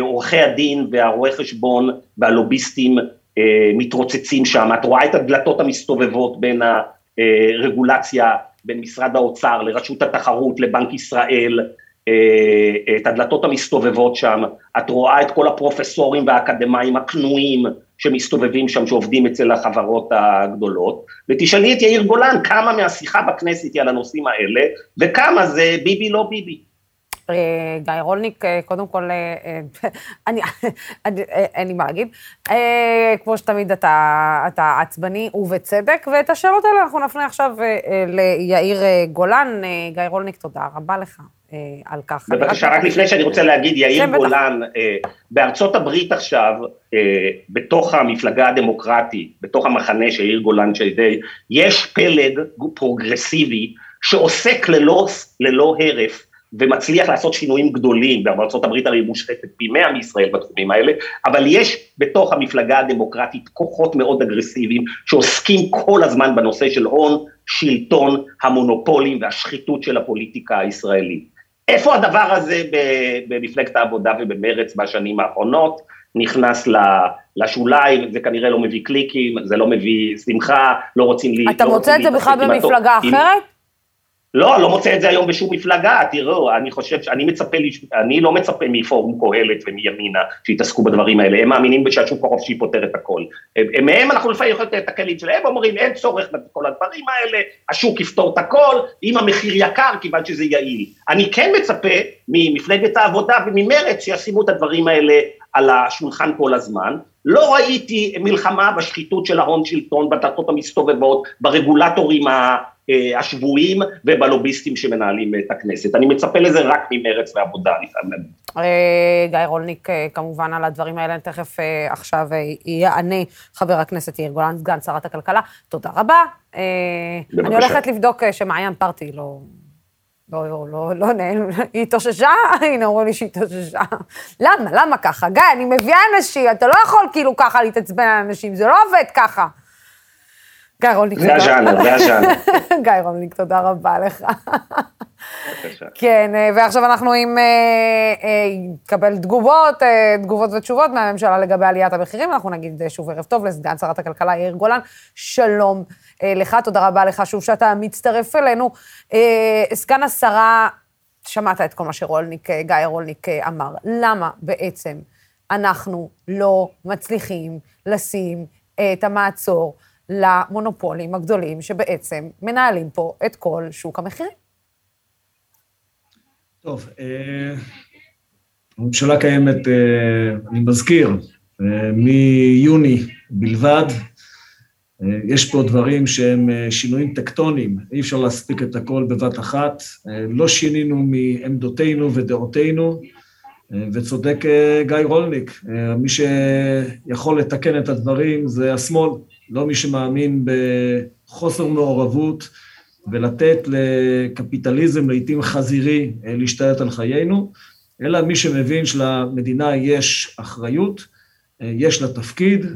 עורכי הדין והרואי חשבון והלוביסטים אה, מתרוצצים שם, את רואה את הדלתות המסתובבות בין הרגולציה, בין משרד האוצר לרשות התחרות, לבנק ישראל, אה, את הדלתות המסתובבות שם, את רואה את כל הפרופסורים והאקדמאים הכנועים שמסתובבים שם, שעובדים אצל החברות הגדולות, ותשאלי את יאיר גולן כמה מהשיחה בכנסת היא על הנושאים האלה, וכמה זה ביבי לא ביבי. אה, גיא רולניק, אה, קודם כל, אני, אין לי מה להגיד. כמו שתמיד אתה, אתה עצבני ובצדק, ואת השאלות האלה אנחנו נפנה עכשיו ליאיר גולן. גיא רולניק, תודה רבה לך. אה, על כך. בבקשה, רק לפני שאני רוצה להגיד, יאיר גולן, אה, בארצות הברית עכשיו, אה, בתוך המפלגה הדמוקרטית, בתוך המחנה של יאיר גולן שדי, יש פלג פרוגרסיבי שעוסק ללא, ללא הרף ומצליח לעשות שינויים גדולים, בארצות הברית הרי מושחתת פי מאה מישראל בתחומים האלה, אבל יש בתוך המפלגה הדמוקרטית כוחות מאוד אגרסיביים שעוסקים כל הזמן בנושא של הון, שלטון, המונופולים והשחיתות של הפוליטיקה הישראלית. איפה הדבר הזה במפלגת העבודה ובמרץ בשנים האחרונות? נכנס לשוליים, זה כנראה לא מביא קליקים, זה לא מביא שמחה, לא רוצים לי... אתה מוצא את זה בכלל במפלגה אחרת? לא, לא מוצא את זה היום בשום מפלגה, תראו, אני חושב, שאני מצפה, אני לא מצפה מפורום קהלת ומימינה שיתעסקו בדברים האלה, הם מאמינים שהשוק החופשי פותר את הכל. מהם אנחנו לפעמים יכולים את הכלים שלהם, הם אומרים אין צורך בכל הדברים האלה, השוק יפתור את הכל, אם המחיר יקר, כיוון שזה יעיל. אני כן מצפה ממפלגת העבודה וממרץ שישימו את הדברים האלה על השולחן כל הזמן. לא ראיתי מלחמה בשחיתות של ההון שלטון, בדלתות המסתובבות, ברגולטורים אה, השבויים ובלוביסטים שמנהלים את הכנסת. אני מצפה לזה רק ממרץ ועבודה, אני חייב. אה, גיא רולניק, אה, כמובן על הדברים האלה, תכף עכשיו יענה חבר הכנסת יאיר גולן, סגן שרת הכלכלה. תודה רבה. בבקשה. אני הולכת לבדוק שמעיין פרטי לא... לא, לא, לא, לא נעלם, היא התאוששה? הנה, אומרים לי שהיא התאוששה. למה? למה ככה? גיא, אני מביאה אנשים, אתה לא יכול כאילו ככה להתעצבן על אנשים, זה לא עובד ככה. גיא רולניק, תודה. זה הז'אנר, זה הז'אנר. גיא רולניק, תודה רבה לך. כן, אה, ועכשיו אנחנו עם, נקבל אה, אה, תגובות, תגובות ותשובות מהממשלה לגבי עליית המחירים. אנחנו נגיד שוב ערב טוב לסגן שרת הכלכלה יאיר גולן. שלום לך, תודה רבה לך שוב שאתה מצטרף אלינו. סגן השרה, שמעת את כל מה שרולניק, גיא רולניק אמר. למה בעצם אנחנו לא מצליחים לשים את המעצור למונופולים הגדולים שבעצם מנהלים פה את כל שוק המחירים. טוב, אה, הממשלה קיימת, אה, אני מזכיר, אה, מיוני בלבד. יש פה דברים שהם שינויים טקטוניים, אי אפשר להספיק את הכל בבת אחת. לא שינינו מעמדותינו ודעותינו, וצודק גיא רולניק, מי שיכול לתקן את הדברים זה השמאל. לא מי שמאמין בחוסר מעורבות ולתת לקפיטליזם לעיתים חזירי אה, להשתלט על חיינו, אלא מי שמבין שלמדינה יש אחריות, אה, יש לה תפקיד,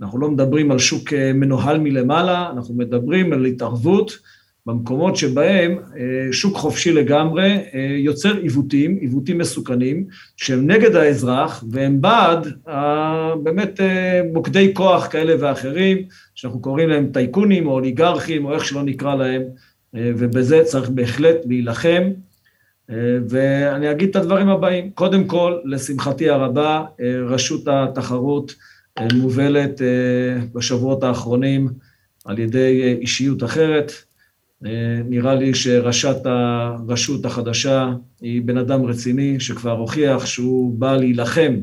אנחנו לא מדברים על שוק אה, מנוהל מלמעלה, אנחנו מדברים על התערבות במקומות שבהם אה, שוק חופשי לגמרי אה, יוצר עיוותים, עיוותים מסוכנים, שהם נגד האזרח והם בעד באמת מוקדי כוח כאלה ואחרים, שאנחנו קוראים להם טייקונים או אוליגרכים או איך שלא נקרא להם, ובזה צריך בהחלט להילחם. ואני אגיד את הדברים הבאים, קודם כל, לשמחתי הרבה, רשות התחרות מובלת בשבועות האחרונים על ידי אישיות אחרת, אה, נראה לי שראשת הרשות החדשה היא בן אדם רציני, שכבר הוכיח שהוא בא להילחם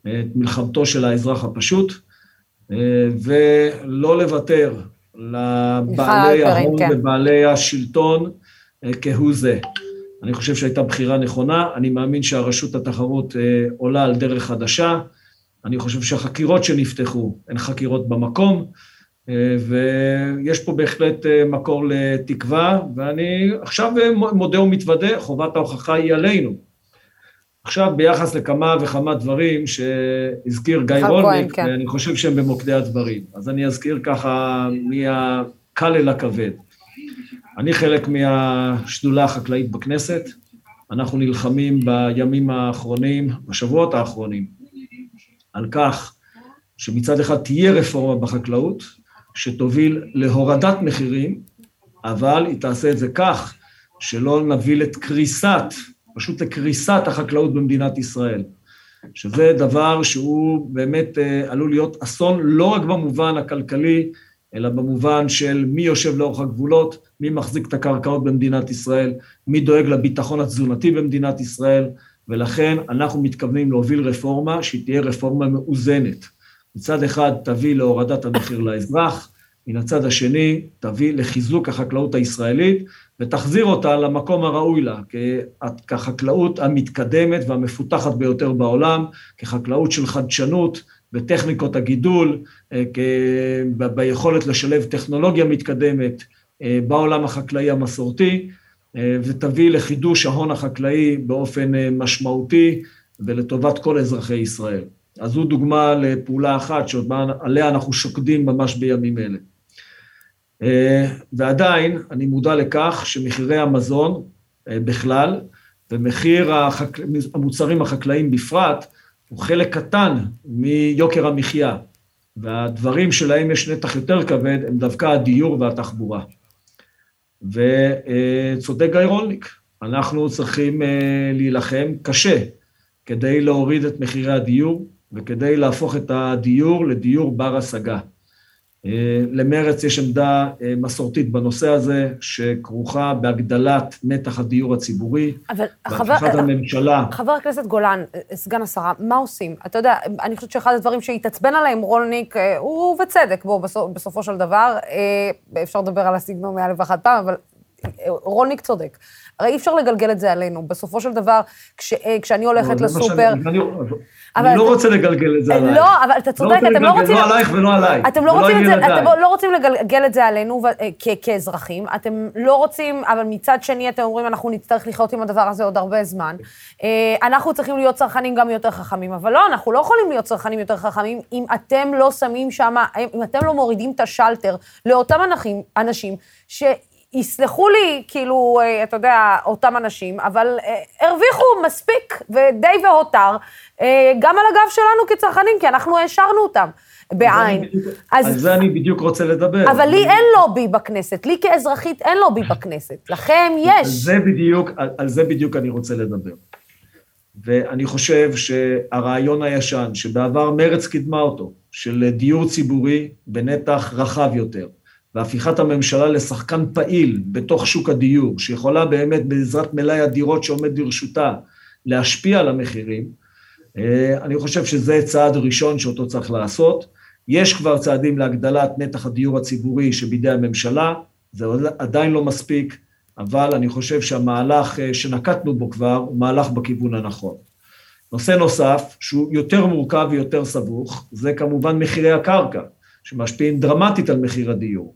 את מלחמתו של האזרח הפשוט, ולא לוותר לבעלי ההון כן. ובעלי השלטון כהוא זה. אני חושב שהייתה בחירה נכונה, אני מאמין שהרשות התחרות עולה על דרך חדשה, אני חושב שהחקירות שנפתחו הן חקירות במקום, אה, ויש פה בהחלט אה, מקור לתקווה, ואני עכשיו מודה ומתוודה, חובת ההוכחה היא עלינו. עכשיו, ביחס לכמה וכמה דברים שהזכיר גיא רולניק, כן. אני חושב שהם במוקדי הדברים. אז אני אזכיר ככה מהקל אל הכבד. אני חלק מהשדולה החקלאית בכנסת, אנחנו נלחמים בימים האחרונים, בשבועות האחרונים, על כך שמצד אחד תהיה רפורמה בחקלאות, שתוביל להורדת מחירים, אבל היא תעשה את זה כך שלא נביא לקריסת, פשוט לקריסת החקלאות במדינת ישראל. שזה דבר שהוא באמת אה, עלול להיות אסון לא רק במובן הכלכלי, אלא במובן של מי יושב לאורך הגבולות, מי מחזיק את הקרקעות במדינת ישראל, מי דואג לביטחון התזונתי במדינת ישראל, ולכן אנחנו מתכוונים להוביל רפורמה שהיא תהיה רפורמה מאוזנת. מצד אחד תביא להורדת המחיר לאזרח, מן הצד השני תביא לחיזוק החקלאות הישראלית ותחזיר אותה למקום הראוי לה, כחקלאות המתקדמת והמפותחת ביותר בעולם, כחקלאות של חדשנות וטכניקות הגידול, אה, ביכולת לשלב טכנולוגיה מתקדמת אה, בעולם החקלאי המסורתי, ותביא לחידוש ההון החקלאי באופן משמעותי ולטובת כל אזרחי ישראל. אז זו דוגמה לפעולה אחת שעליה אנחנו שוקדים ממש בימים אלה. אה, ועדיין אני מודע לכך שמחירי המזון אה, בכלל ומחיר החק... המוצרים החקלאיים בפרט הוא חלק קטן מיוקר המחיה, והדברים שלהם יש נתח יותר כבד הם דווקא הדיור והתחבורה. וצודק גיא רולניק, אנחנו צריכים להילחם קשה כדי להוריד את מחירי הדיור, וכדי להפוך את הדיור לדיור בר השגה. אה, למרץ יש עמדה אה, מסורתית בנושא הזה, שכרוכה בהגדלת נתח הדיור הציבורי, אבל חבר, הממשלה. חבר הכנסת גולן, אה, סגן השרה, מה עושים? אתה יודע, אני חושבת שאחד הדברים שהתעצבן עליהם רולניק, הוא בצדק, בוא, בסופ, בסופו של דבר, אפשר לדבר על הסגנון מאלף ואחת פעם, אבל רולניק צודק. הרי אי אפשר לגלגל את זה עלינו. בסופו של דבר, כש, כשאני הולכת לא, לסופר... אני, אני לא רוצה לגלגל את זה עלייך. לא, אבל אתה צודק, לא אתם לא רוצים... לא עלייך ולא עליי. אתם לא רוצים, לא רוצים לגלגל את זה עלינו אה, כאזרחים, אתם לא רוצים, אבל מצד שני אתם אומרים, אנחנו נצטרך לחיות עם הדבר הזה עוד הרבה זמן. אה, אנחנו צריכים להיות צרכנים גם יותר חכמים, אבל לא, אנחנו לא יכולים להיות צרכנים יותר חכמים אם אתם לא שמים שם, אם אתם לא מורידים את השלטר לאותם אנשים ש... יסלחו לי, כאילו, אה, אתה יודע, אותם אנשים, אבל אה, הרוויחו מספיק ודי והותר, אה, גם על הגב שלנו כצרכנים, כי אנחנו העשרנו אותם. בעין. אז... על זה אני בדיוק רוצה לדבר. אבל לי אין לובי בכנסת, לי כאזרחית אין לובי בכנסת, לכם יש. על זה בדיוק, על, על זה בדיוק אני רוצה לדבר. ואני חושב שהרעיון הישן, שבעבר מרץ קידמה אותו, של דיור ציבורי בנתח רחב יותר, והפיכת הממשלה לשחקן פעיל בתוך שוק הדיור, שיכולה באמת בעזרת מלאי הדירות שעומד לרשותה להשפיע על המחירים, אה, אני חושב שזה צעד ראשון שאותו צריך לעשות. יש כבר צעדים להגדלת נתח הדיור הציבורי שבידי הממשלה, זה עדיין לא מספיק, אבל אני חושב שהמהלך אה, שנקטנו בו כבר הוא מהלך בכיוון הנכון. נושא נוסף, שהוא יותר מורכב ויותר סבוך, זה כמובן מחירי הקרקע, שמשפיעים דרמטית על מחיר הדיור.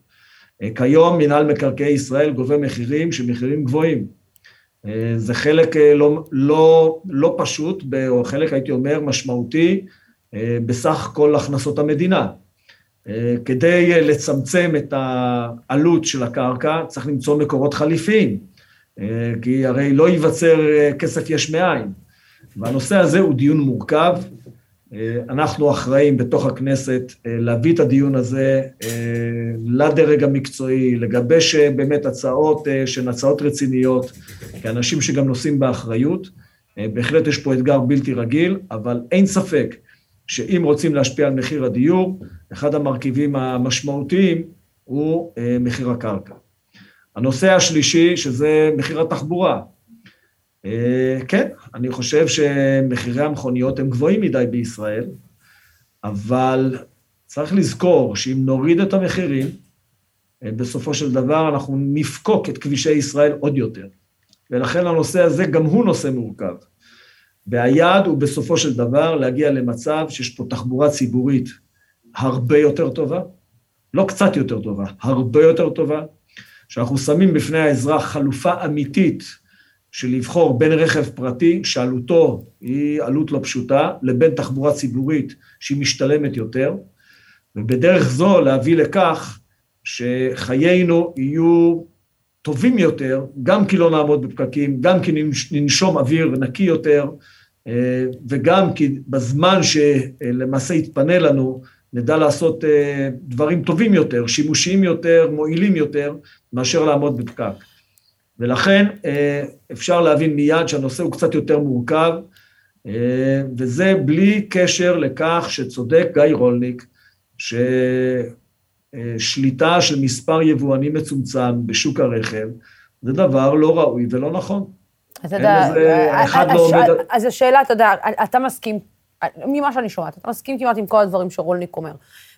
אה, כיום מינהל מקרקעי ישראל גובה מחירים שמחירים גבוהים. אה, זה חלק אה, לא, לא, לא פשוט, או חלק הייתי אומר משמעותי, בסך כל הכנסות המדינה. כדי לצמצם את העלות של הקרקע צריך למצוא מקורות חליפיים, כי הרי לא ייווצר כסף יש מאין. והנושא הזה הוא דיון מורכב, אנחנו אחראים בתוך הכנסת אה, להביא את הדיון הזה אה, לדרג המקצועי, לגבש באמת הצעות שהן הצעות רציניות, כאנשים שגם נושאים באחריות. בהחלט יש פה אתגר בלתי רגיל, אבל אין ספק שאם רוצים להשפיע על מחיר הדיור, אחד המרכיבים המשמעותיים הוא מחיר הקרקע. הנושא השלישי, שזה מחיר התחבורה. כן, אני חושב שמחירי המכוניות הם גבוהים מדי בישראל, אבל צריך לזכור שאם נוריד את המחירים, בסופו של דבר אנחנו נפקוק את כבישי ישראל עוד יותר. ולכן הנושא הזה גם הוא נושא מורכב. והיעד הוא בסופו של דבר להגיע למצב שיש פה תחבורה ציבורית הרבה יותר טובה, לא קצת יותר טובה, הרבה יותר טובה, שאנחנו שמים בפני האזרח חלופה אמיתית של לבחור בין רכב פרטי, שעלותו היא עלות לא פשוטה, לבין תחבורה ציבורית שהיא משתלמת יותר, ובדרך זו להביא לכך שחיינו יהיו טובים יותר, גם כי לא נעמוד בפקקים, גם כי ננשום אוויר נקי יותר, אה, וגם כי בזמן שלמעשה יתפנה לנו, נדע לעשות אה, דברים טובים יותר, שימושיים יותר, מועילים יותר, מאשר לעמוד בפקק. ולכן אה, אפשר להבין מיד שהנושא הוא קצת יותר מורכב, וזה בלי קשר לכך שצודק גיא רולניק, ששליטה של מספר יבואנים מצומצם בשוק הרכב, זה דבר לא ראוי ולא נכון. אתה יודע, אה, אה, אז השאלה, אתה יודע, אתה מסכים, ממה שאני שומעת, אתה מסכים כמעט עם כל הדברים שרולניק אומר.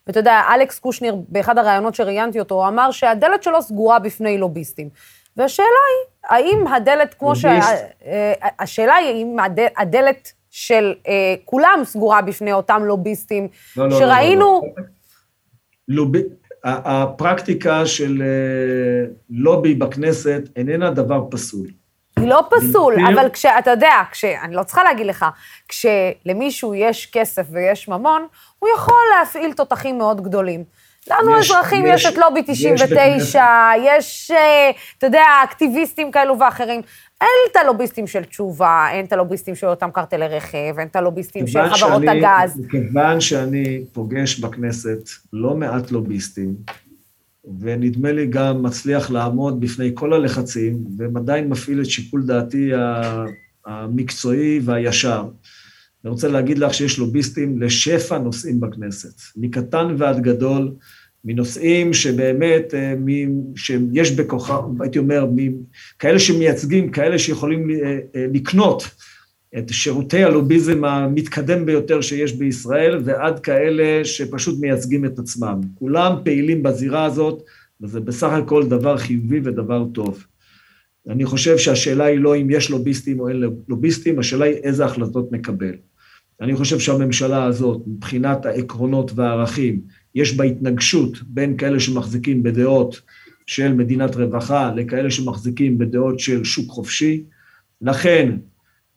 ואתה יודע, אלכס קושניר, באחד הראיונות שראיינתי אותו, אמר שהדלת שלו סגורה בפני לוביסטים. והשאלה היא, האם הדלת, כמו ש... אה, השאלה היא, האם הדלת של כולם סגורה בפני אותם לוביסטים, לא, לא, לא שראינו... הפרקטיקה של לובי בכנסת איננה דבר פסול. היא לא פסול, אבל כשאתה יודע, כש, אני לא צריכה להגיד לך, כשלמישהו יש כסף ויש ממון, הוא יכול להפעיל תותחים מאוד גדולים. לנו יש, האזרחים יש, יש את לובי 99, יש, יש, אה, אתה יודע, אקטיביסטים כאלו ואחרים. אין את הלוביסטים של תשובה, אין את הלוביסטים של אותם קרטלי רכב, אין את הלוביסטים של חברות שאני, הגז. מכיוון שאני פוגש בכנסת לא מעט לוביסטים, ונדמה לי גם מצליח לעמוד בפני כל הלחצים, ועדיין מפעיל את שיקול דעתי המקצועי והישר. אני רוצה להגיד לך שיש לוביסטים לשפע נושאים בכנסת, מקטן ועד גדול, מנושאים שבאמת, אה, שיש בכוחם, הייתי אומר, כאלה שמייצגים, כאלה שיכולים אה, אה, לקנות את שירותי הלוביזם המתקדם ביותר שיש בישראל, ועד כאלה שפשוט מייצגים את עצמם. כולם פעילים בזירה הזאת, וזה בסך הכל דבר חיובי ודבר טוב. אני חושב שהשאלה היא לא אם יש לוביסטים או אין לוביסטים, השאלה היא איזה החלטות נקבל. אני חושב שהממשלה הזאת, מבחינת העקרונות והערכים, יש בה התנגשות בין כאלה שמחזיקים בדעות של מדינת רווחה לכאלה שמחזיקים בדעות של שוק חופשי. לכן,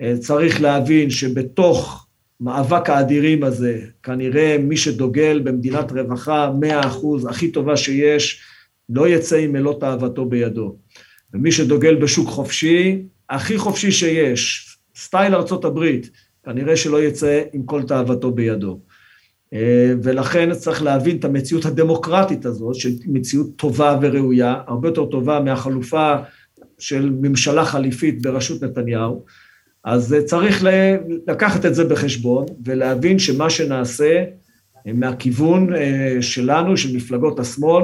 אה, צריך להבין שבתוך מאבק האדירים הזה, כנראה מי שדוגל במדינת רווחה מאה אחוז, הכי טובה שיש, לא יצא עם מלוא תאוותו בידו. ומי שדוגל בשוק חופשי, הכי חופשי שיש, סטייל ארצות הברית, כנראה שלא יצא עם כל תאוותו בידו. אה, ולכן צריך להבין את המציאות הדמוקרטית הזאת, שהיא מציאות טובה וראויה, הרבה יותר טובה מהחלופה של ממשלה חליפית בראשות נתניהו, אז צריך לקחת את זה בחשבון ולהבין שמה שנעשה מהכיוון אה, שלנו, של מפלגות השמאל,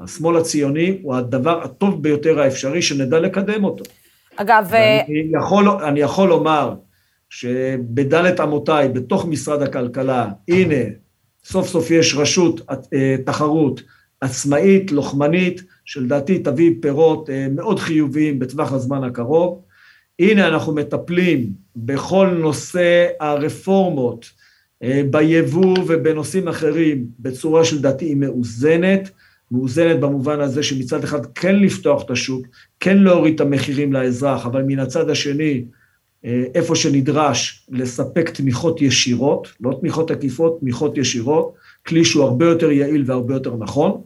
השמאל הציוני הוא הדבר הטוב ביותר האפשרי שנדע לקדם אותו. אגב... אה, אני יכול, אני יכול לומר שבדלת אמותיי, בתוך משרד הכלכלה, הנה, סוף סוף יש רשות אה, תחרות עצמאית, לוחמנית, שלדעתי תביא פירות מאוד חיוביים בטווח הזמן הקרוב. הנה אנחנו מטפלים בכל נושא הרפורמות, אה, ביבוא ובנושאים אחרים, בצורה שלדעתי היא מאוזנת, מאוזנת במובן הזה שמצד אחד כן לפתוח את השוק, כן להוריד את המחירים לאזרח, אבל מן הצד השני, אה, איפה שנדרש, לספק תמיכות ישירות, לא תמיכות עקיפות, תמיכות ישירות, כלי שהוא הרבה יותר יעיל והרבה יותר נכון.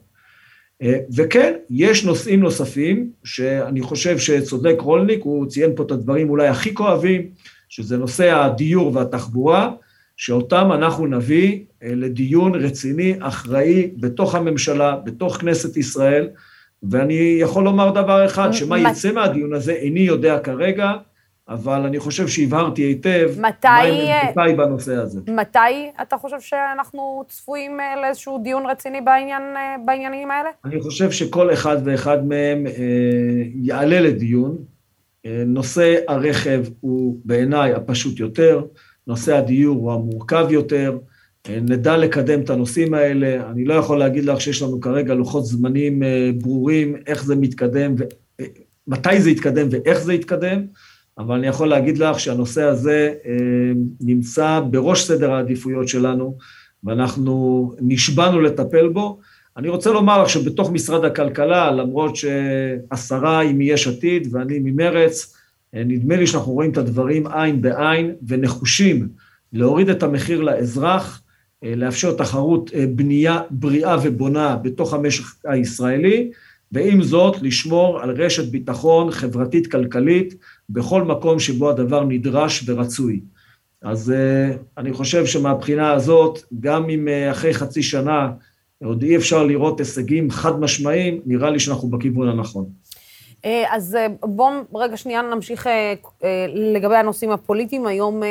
אה, וכן, יש נושאים נוספים שאני חושב שצודק רולניק, הוא ציין פה את הדברים אולי הכי כואבים, שזה נושא הדיור והתחבורה, שאותם אנחנו נביא אה, לדיון רציני, אחראי, בתוך הממשלה, בתוך כנסת ישראל, ואני יכול לומר דבר אחד, שמה יצא מהדיון הזה, איני יודע כרגע, אבל אני חושב שהבהרתי היטב מתי, מה עמדותיי בנושא הזה. מתי אתה חושב שאנחנו צפויים אה, לאיזשהו דיון רציני בעניין, אה, בעניינים האלה? אני חושב שכל אחד ואחד מהם אה, יעלה לדיון, נושא הרכב הוא בעיניי הפשוט יותר, נושא הדיור הוא המורכב יותר, נדע לקדם את הנושאים האלה. אני לא יכול להגיד לך שיש לנו כרגע לוחות זמנים ברורים, איך זה מתקדם, מתי זה יתקדם ואיך זה יתקדם, אבל אני יכול להגיד לך שהנושא הזה נמצא בראש סדר העדיפויות שלנו, ואנחנו נשבענו לטפל בו. אני רוצה לומר לך שבתוך משרד הכלכלה, למרות שהשרה היא מיש עתיד ואני ממרץ, נדמה לי שאנחנו רואים את הדברים עין בעין ונחושים להוריד את המחיר לאזרח, לאפשר תחרות בנייה בריאה ובונה בתוך המשק הישראלי, ועם זאת לשמור על רשת ביטחון חברתית-כלכלית בכל מקום שבו הדבר נדרש ורצוי. אז אני חושב שמבחינה הזאת, גם אם אחרי חצי שנה עוד אי אפשר לראות הישגים חד משמעיים, נראה לי שאנחנו בכיוון הנכון. אז בואו רגע שנייה נמשיך לגבי הנושאים הפוליטיים. היום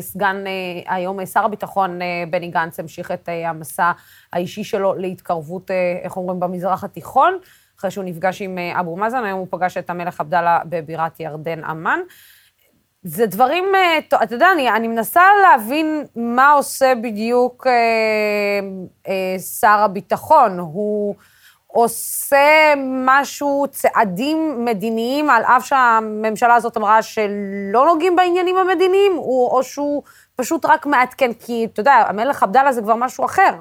סגן, היום שר הביטחון בני גנץ המשיך את המסע האישי שלו להתקרבות, איך אומרים, במזרח התיכון, אחרי שהוא נפגש עם אבו מאזן, היום הוא פגש את המלך עבדאללה בבירת ירדן, עמאן. זה דברים, אתה יודע, אני, אני מנסה להבין מה עושה בדיוק אה, אה, שר הביטחון. הוא עושה משהו, צעדים מדיניים, על אף שהממשלה הזאת אמרה שלא נוגעים בעניינים המדיניים, הוא, או שהוא פשוט רק מעדכן, כי אתה יודע, המלך עבדאללה זה כבר משהו אחר.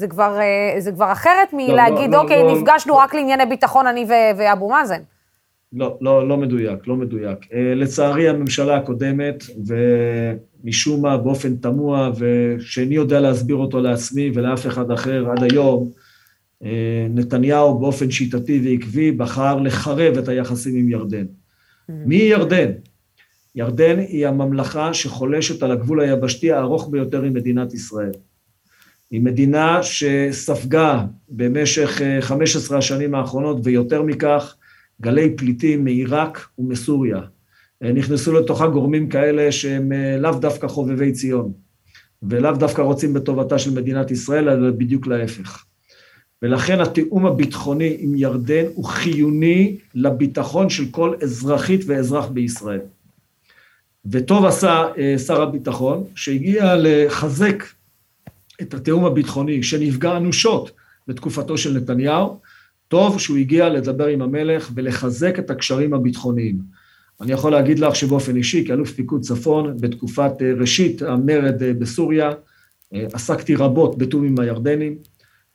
זה כבר, אה, זה כבר אחרת מלהגיד, לא, לא, אוקיי, לא, נפגשנו לא. רק לענייני ביטחון, אני ואבו מאזן. לא, לא, לא מדויק, לא מדויק. לצערי, הממשלה הקודמת, ומשום מה באופן תמוה, ושאיני יודע להסביר אותו לעצמי ולאף אחד אחר עד היום, נתניהו באופן שיטתי ועקבי בחר לחרב את היחסים עם ירדן. מי היא ירדן? ירדן היא הממלכה שחולשת על הגבול היבשתי הארוך ביותר עם מדינת ישראל. היא מדינה שספגה במשך 15 השנים האחרונות, ויותר מכך, גלי פליטים מעיראק ומסוריה. נכנסו לתוכה גורמים כאלה שהם לאו דווקא חובבי ציון, ולאו דווקא רוצים בטובתה של מדינת ישראל, אלא בדיוק להפך. ולכן התיאום הביטחוני עם ירדן הוא חיוני לביטחון של כל אזרחית ואזרח בישראל. וטוב עשה שר הביטחון, שהגיע לחזק את התיאום הביטחוני, שנפגע אנושות בתקופתו של נתניהו, טוב שהוא הגיע לדבר עם המלך ולחזק את הקשרים הביטחוניים. אני יכול להגיד לך שבאופן אישי, כאלוף פיקוד צפון, בתקופת ראשית המרד בסוריה, עסקתי רבות בתיאום עם הירדנים.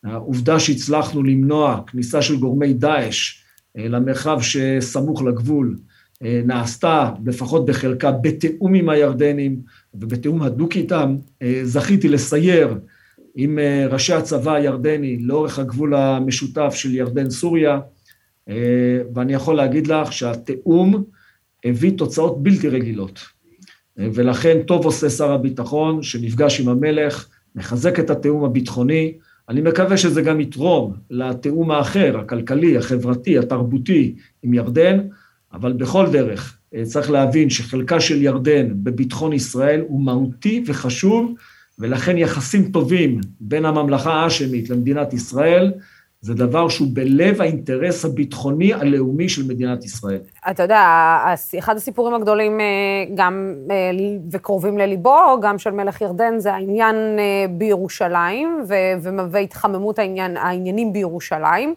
העובדה שהצלחנו למנוע כניסה של גורמי דאעש למרחב שסמוך לגבול, נעשתה, לפחות בחלקה, בתיאום עם הירדנים ובתיאום הדוק איתם. זכיתי לסייר עם ראשי הצבא הירדני לאורך הגבול המשותף של ירדן-סוריה, ואני יכול להגיד לך שהתיאום הביא תוצאות בלתי רגילות. ולכן טוב עושה שר הביטחון שנפגש עם המלך, מחזק את התיאום הביטחוני, אני מקווה שזה גם יתרום לתיאום האחר, הכלכלי, החברתי, התרבותי עם ירדן, אבל בכל דרך צריך להבין שחלקה של ירדן בביטחון ישראל הוא מהותי וחשוב, ולכן יחסים טובים בין הממלכה האשמית למדינת ישראל, זה דבר שהוא בלב האינטרס הביטחוני הלאומי של מדינת ישראל. אתה יודע, אחד הסיפורים הגדולים גם וקרובים לליבו, גם של מלך ירדן, זה העניין בירושלים, והתחממות העניין, העניינים בירושלים.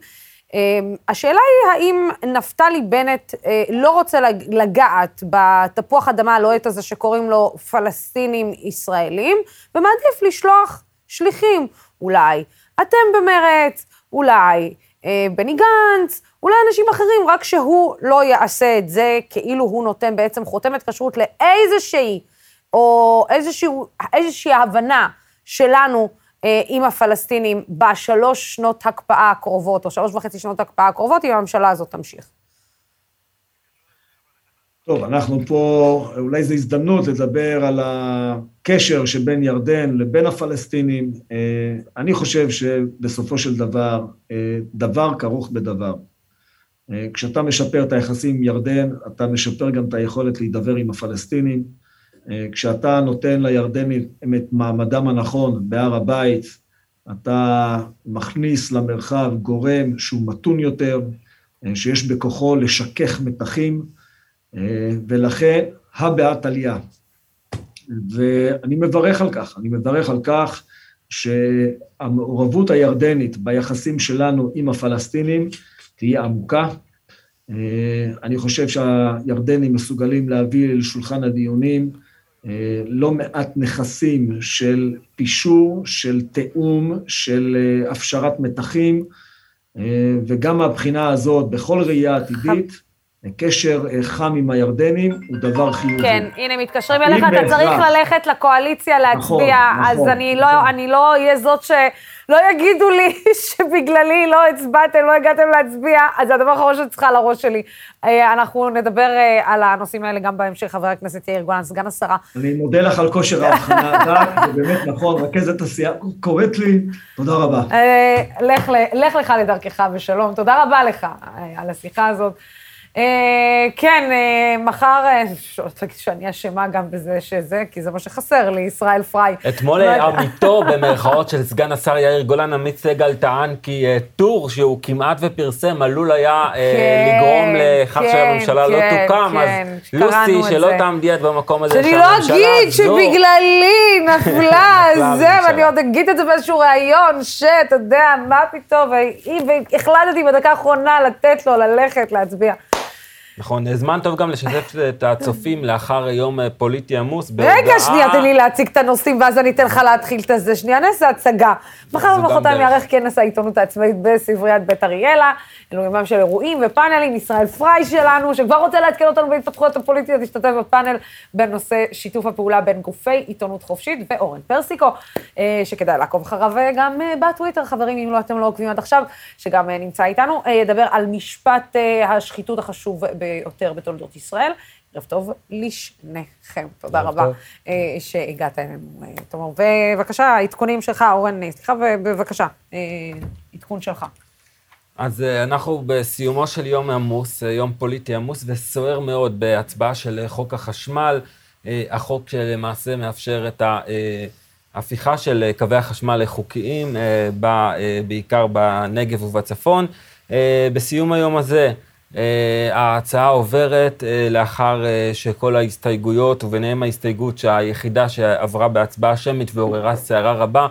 השאלה היא, האם נפתלי בנט לא רוצה לגעת בתפוח אדמה הלוהט הזה שקוראים לו פלסטינים ישראלים, ומעדיף לשלוח שליחים, אולי אתם במרץ, אולי אה, בני גנץ, אולי אנשים אחרים, רק שהוא לא יעשה את זה, כאילו הוא נותן בעצם חותמת כשרות לאיזושהי, או איזשהו, איזושהי הבנה שלנו אה, עם הפלסטינים בשלוש שנות הקפאה הקרובות, או שלוש וחצי שנות הקפאה הקרובות, אם הממשלה הזאת תמשיך. טוב, אנחנו פה, אולי זו הזדמנות לדבר על הקשר שבין ירדן לבין הפלסטינים. אני חושב שבסופו של דבר, דבר כרוך בדבר. כשאתה משפר את היחסים עם ירדן, אתה משפר גם את היכולת להידבר עם הפלסטינים. כשאתה נותן לירדנים את מעמדם הנכון בהר הבית, אתה מכניס למרחב גורם שהוא מתון יותר, שיש בכוחו לשכך מתחים, ולכן, הא בהא תליא. ואני מברך על כך, אני מברך על כך שהמעורבות הירדנית ביחסים שלנו עם הפלסטינים תהיה עמוקה. אני חושב שהירדנים מסוגלים להביא לשולחן הדיונים לא מעט נכסים של פישור, של תיאום, של הפשרת מתחים, וגם מהבחינה הזאת, בכל ראייה עתידית, קשר אה, חם עם הירדנים הוא דבר חיובי. כן, הנה, מתקשרים אליך, אתה צריך ללכת לקואליציה להצביע, נכון, אז נכון, אני, לא. אני לא אהיה זאת ש... לא יגידו לי שבגללי לא הצבעתם, לא הגעתם להצביע, אז זה הדבר האחרון שצריכה על הראש שלי. אה, אנחנו נדבר אה, על הנושאים האלה גם בהמשך, חבר הכנסת יאיר גולן, סגן השרה. אני מודה לך על כושר ההבחנה, זה באמת נכון, רכזת עשייה, קוראת לי, תודה רבה. לך לך לדרכך בשלום, תודה רבה לך על השיחה הזאת. אה, כן, אה, מחר, אה, שאני אשמה גם בזה שזה, כי זה מה שחסר לי, ישראל פריי. אתמול עמיתו, במרכאות של סגן השר יאיר גולן, עמית סגל טען כי טור שהוא כמעט ופרסם עלול היה כן, לגרום לכך כן, שהממשלה לא כן, תוקם, אז לוסי, שלא תעמדי את במקום הזה שאני לא אגיד שבגללי נפלה זה, ואני עוד אגיד את זה באיזשהו ראיון, שאתה יודע, מה פתאום, והחלטתי בדקה האחרונה לתת לו ללכת להצביע. נכון, זמן טוב גם לשתף את הצופים לאחר יום פוליטי עמוס. רגע, שנייה, תן לי להציג את הנושאים, ואז אני אתן לך להתחיל את זה. שנייה, נעשה הצגה. מחר ומחרתיים יערך כנס העיתונות העצמאית בספריית בית אריאלה. אלו יומם של אירועים ופאנלים. ישראל פריי שלנו, שכבר רוצה לעדכן אותנו בהתפתחויות הפוליטיות, השתתף בפאנל בנושא שיתוף הפעולה בין גופי עיתונות חופשית, ואורן פרסיקו, אה, שכדאי לעקוב אחריו אה, גם אה, בטוויטר, חברים, אם לא אתם לא עוקבים עד עכשיו, שגם נמצא איתנו, ידבר על משפט השחיתות החשוב ביותר בתולדות ישראל. ערב טוב לשניכם. תודה רבה טוב. שהגעת אלינו, תומר. ובבקשה, עדכונים שלך, אורן, סליחה, ובבקשה, עדכון שלך. אז אה, אנחנו בסיומו של יום עמוס, אה, יום פוליטי עמוס וסוער מאוד בהצבעה של חוק החשמל, אה, החוק שלמעשה מאפשר את ההפיכה של קווי החשמל לחוקיים, בעיקר בנגב ובצפון. בסיום היום הזה, ההצעה עוברת לאחר שכל ההסתייגויות, וביניהם ההסתייגות שהיחידה שעברה בהצבעה שמית ועוררה סערה רבה,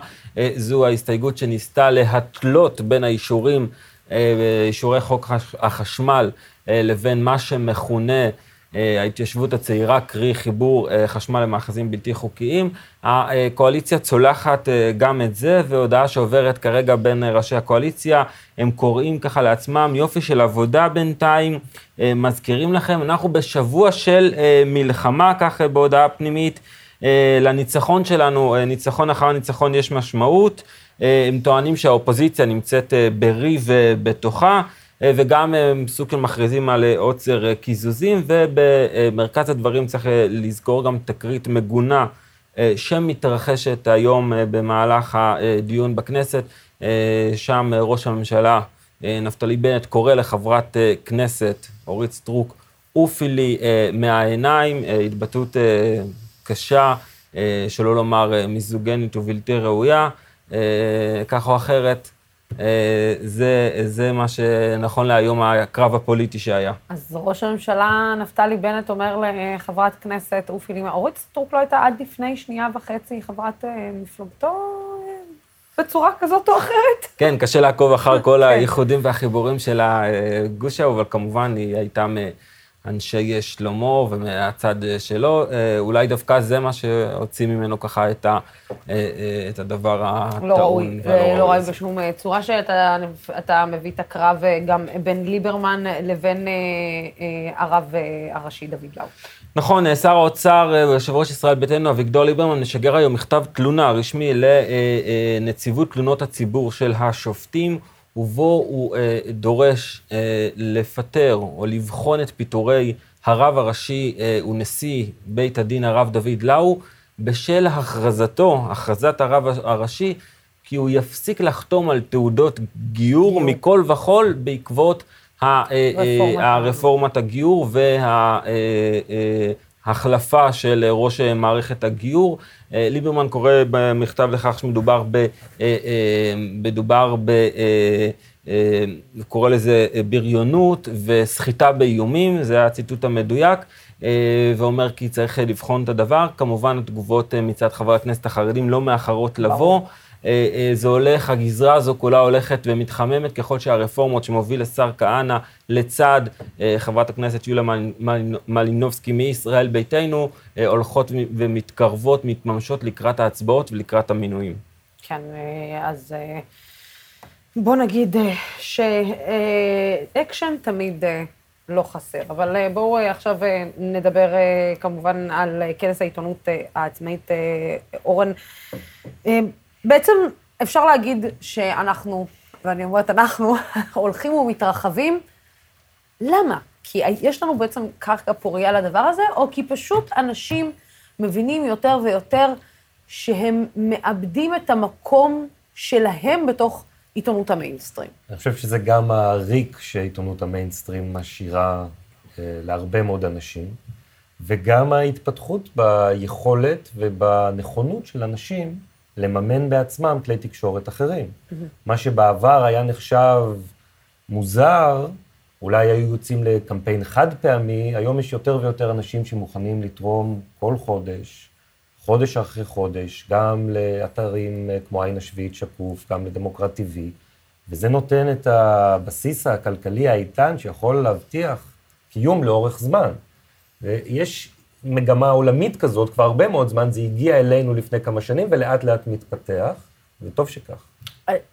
זו ההסתייגות שניסתה להתלות בין האישורים אה, אישורי חוק החשמל אה, לבין מה שמכונה אה, ההתיישבות הצעירה, קרי חיבור חשמל למאחזים בלתי חוקיים. הקואליציה צולחת גם את זה, והודעה שעוברת כרגע בין ראשי הקואליציה, הם קוראים ככה לעצמם יופי של עבודה בינתיים, מזכירים לכם, אנחנו בשבוע של מלחמה, כך בהודעה פנימית. לניצחון שלנו, ניצחון אחר ניצחון יש משמעות. אה, הם טוענים שהאופוזיציה נמצאת אה, בריב אה, בתוכה, וגם סוג של מכריזים על עוצר קיזוזים, ובמרכז הדברים צריך לזכור גם תקרית מגונה שמתרחשת היום במהלך הדיון בכנסת. שם ראש הממשלה נפתלי בנט קורא לחברת כנסת, אורית סטרוק, עופי לי מהעיניים, התבטאות קשה, שלא לומר מיזוגינית ובלתי ראויה. אה, כך או אחרת, אה, זה, זה מה שנכון להיום הקרב הפוליטי שהיה. אז ראש הממשלה נפתלי בנט אומר לחברת כנסת עופי לי מה, אורית סטרוק לא הייתה עד לפני שנייה וחצי חברת אה, מפלגתו בצורה כזאת או אחרת? כן, קשה לעקוב אחר כל כן. הייחודים והחיבורים של הגוש ההוא, אבל כמובן היא הייתה מ... אנשי שלמה ומהצד שלו, אה, אולי דווקא זה מה שהוציא ממנו ככה את, ה, אה, אה, את הדבר הטעון לא ראוי, לא ראוי בשום צורה שאתה מביא את הקרב גם בין ליברמן לבין הרב הראשי דוד לאו. נכון, שר האוצר ויושב ראש ישראל ביתנו, אביגדור ליברמן, משגר היום מכתב תלונה רשמי לנציבות תלונות הציבור של השופטים. ובו הוא אה, דורש אה, לפטר או לבחון את פיטורי הרב הראשי אה, ונשיא בית הדין הרב דוד לאו, בשל הכרזתו, הכרזת הרב הראשי, כי הוא יפסיק לחתום על תעודות גיור מכל וכול בעקבות ה, אה, אה, הרפורמת הגיור החלפה של ראש מערכת הגיור. ליברמן קורא במכתב לכך שמדובר ב... מדובר ב... קורא לזה בריונות וסחיטה באיומים, זה הציטוט המדויק. ואומר כי צריך לבחון את הדבר. כמובן, התגובות מצד חברי הכנסת החרדים לא מאחרות לבוא. אה, אה, זה הולך, הגזרה הזו כולה הולכת ומתחממת ככל שהרפורמות שמוביל השר כהנא לצד אה, חברת הכנסת יוליה מלינובסקי מישראל ביתנו, הולכות ומתקרבות, מתממשות לקראת ההצבעות ולקראת המינויים. כן, אז בוא נגיד שאקשן תמיד לא חסר, אבל בואו עכשיו נדבר כמובן על כנס העיתונות העצמאית. אורן, בעצם אפשר להגיד שאנחנו, ואני אומרת אנחנו, הולכים ומתרחבים. למה? כי יש לנו בעצם קרקע פוריה לדבר הזה, או כי פשוט אנשים מבינים יותר ויותר שהם מאבדים את המקום שלהם בתוך עיתונות המיינסטרים. אני חושב שזה גם הריק שעיתונות המיינסטרים משאירה אה, להרבה מאוד אנשים, וגם ההתפתחות ביכולת ובנכונות של אנשים לממן בעצמם כלי תקשורת אחרים. Mm-hmm. מה שבעבר היה נחשב מוזר, אולי היו יוצאים לקמפיין חד פעמי, היום יש יותר ויותר אנשים שמוכנים לתרום כל חודש, חודש אחרי חודש, גם לאתרים כמו עין השביעית שקוף, גם לדמוקרט TV, וזה נותן את הבסיס הכלכלי האיתן שיכול להבטיח קיום לאורך זמן. יש מגמה עולמית כזאת כבר הרבה מאוד זמן, זה הגיע אלינו לפני כמה שנים ולאט לאט מתפתח, וטוב שכך.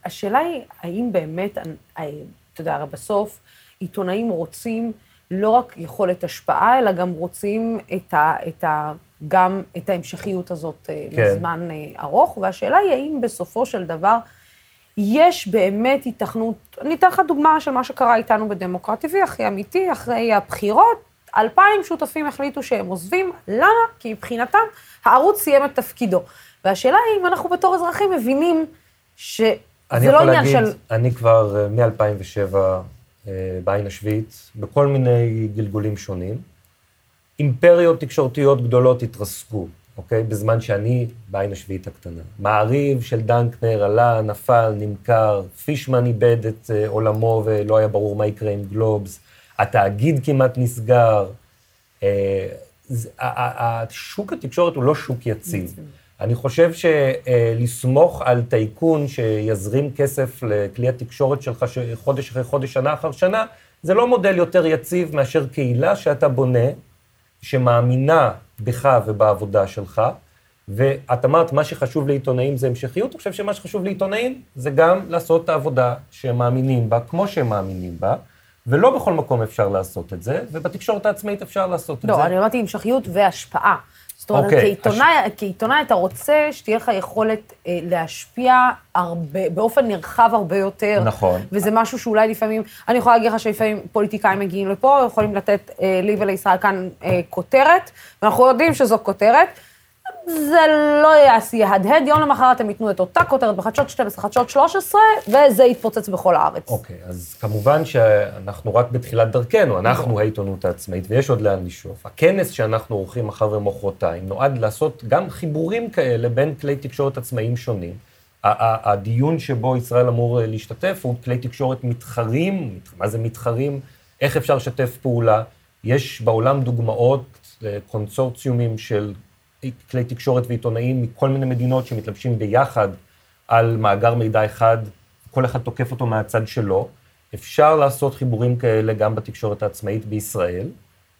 השאלה היא, האם באמת, אתה יודע, בסוף עיתונאים רוצים לא רק יכולת השפעה, אלא גם רוצים את ה, את ה, גם את ההמשכיות הזאת אה, כן. לזמן אה, ארוך, והשאלה היא, האם בסופו של דבר יש באמת התכנות, אני אתן לך דוגמה של מה שקרה איתנו בדמוקרט TV, הכי אמיתי, אחרי הבחירות, אלפיים שותפים החליטו שהם עוזבים, למה? כי מבחינתם הערוץ סיים את תפקידו. והשאלה היא אם אנחנו בתור אזרחים מבינים שזה לא עניין להגיד, של... אני כבר אה, מ-2007 אה, בעין השביעית, בכל מיני גלגולים שונים. אימפריות תקשורתיות גדולות התרסקו, אוקיי? בזמן שאני בעין השביעית הקטנה. מעריב של דנקנר עלה, נפל, נמכר, פישמן איבד את אה, עולמו ולא היה ברור מה יקרה עם גלובס. התאגיד כמעט נסגר. אה, שוק התקשורת הוא לא שוק יציב. אני חושב שלסמוך על טייקון שיזרים כסף לכלי התקשורת שלך חודש אחרי חודש, שנה אחר שנה, זה לא מודל יותר יציב מאשר קהילה שאתה בונה, שמאמינה בך ובעבודה שלך. ואת אמרת, מה שחשוב לעיתונאים זה המשכיות, אני חושב שמה שחשוב לעיתונאים זה גם לעשות את העבודה שהם מאמינים בה, כמו שהם מאמינים בה. ולא בכל מקום אפשר לעשות את זה, ובתקשורת העצמאית אפשר לעשות לא, את זה. לא, אני אמרתי המשכיות והשפעה. זאת אומרת, okay, אוקיי, כעיתונאי, הש... כעיתונאי אתה רוצה שתהיה לך יכולת אה, להשפיע הרבה, באופן נרחב הרבה יותר. נכון. וזה משהו שאולי לפעמים, אני יכולה להגיד לך שלפעמים פוליטיקאים מגיעים לפה, יכולים לתת אה, לי ולישראל כאן אה, כותרת, ואנחנו יודעים שזו כותרת. זה לא יהדהד, יום למחרת הם ייתנו את אותה כותרת בחדשות 12, חדשות 13, וזה יתפוצץ בכל הארץ. אוקיי, okay, אז כמובן שאנחנו רק בתחילת דרכנו, אנחנו העיתונות העצמאית, ויש עוד לאן לשאוף. הכנס שאנחנו עורכים מחר ומחרתיים נועד לעשות גם חיבורים כאלה בין כלי תקשורת עצמאיים שונים. הדיון שבו ישראל אמור להשתתף הוא כלי תקשורת מתחרים, מה זה מתחרים, איך אפשר לשתף פעולה. יש בעולם דוגמאות לקונסורציומים של כלי תקשורת ועיתונאים מכל מיני מדינות שמתלבשים ביחד על מאגר מידע אחד, כל אחד תוקף אותו מהצד שלו. אפשר לעשות חיבורים כאלה גם בתקשורת העצמאית בישראל,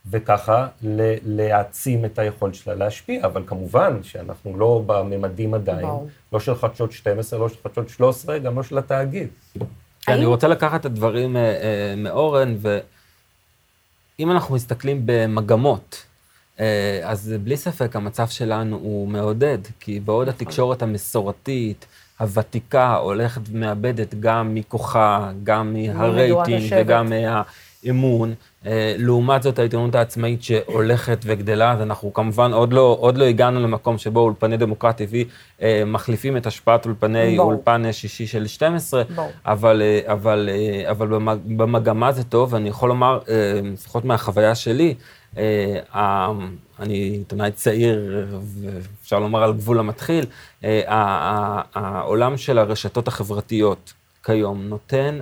וככה להעצים את היכולת שלה להשפיע, אבל כמובן שאנחנו לא בממדים עדיין, בוא. לא של חדשות 12, לא של חדשות 13, גם לא של התאגיד. אני רוצה לקחת את הדברים אה, אה, מאורן, ואם אנחנו מסתכלים במגמות, אז בלי ספק המצב שלנו הוא מעודד, כי בעוד נכון. התקשורת המסורתית, הוותיקה, הולכת ומאבדת גם מכוחה, גם מהרייטינג וגם מהאמון, אה, לעומת זאת העיתונות העצמאית שהולכת וגדלה, אז אנחנו כמובן עוד לא, עוד לא הגענו למקום שבו אולפני דמוקרט TV אה, מחליפים את השפעת אולפני בוא. אולפן שישי של 12, אבל, אבל, אבל במגמה זה טוב, ואני יכול לומר, לפחות מהחוויה שלי, אני עיתונאי צעיר, אפשר לומר על גבול המתחיל, העולם של הרשתות החברתיות כיום נותן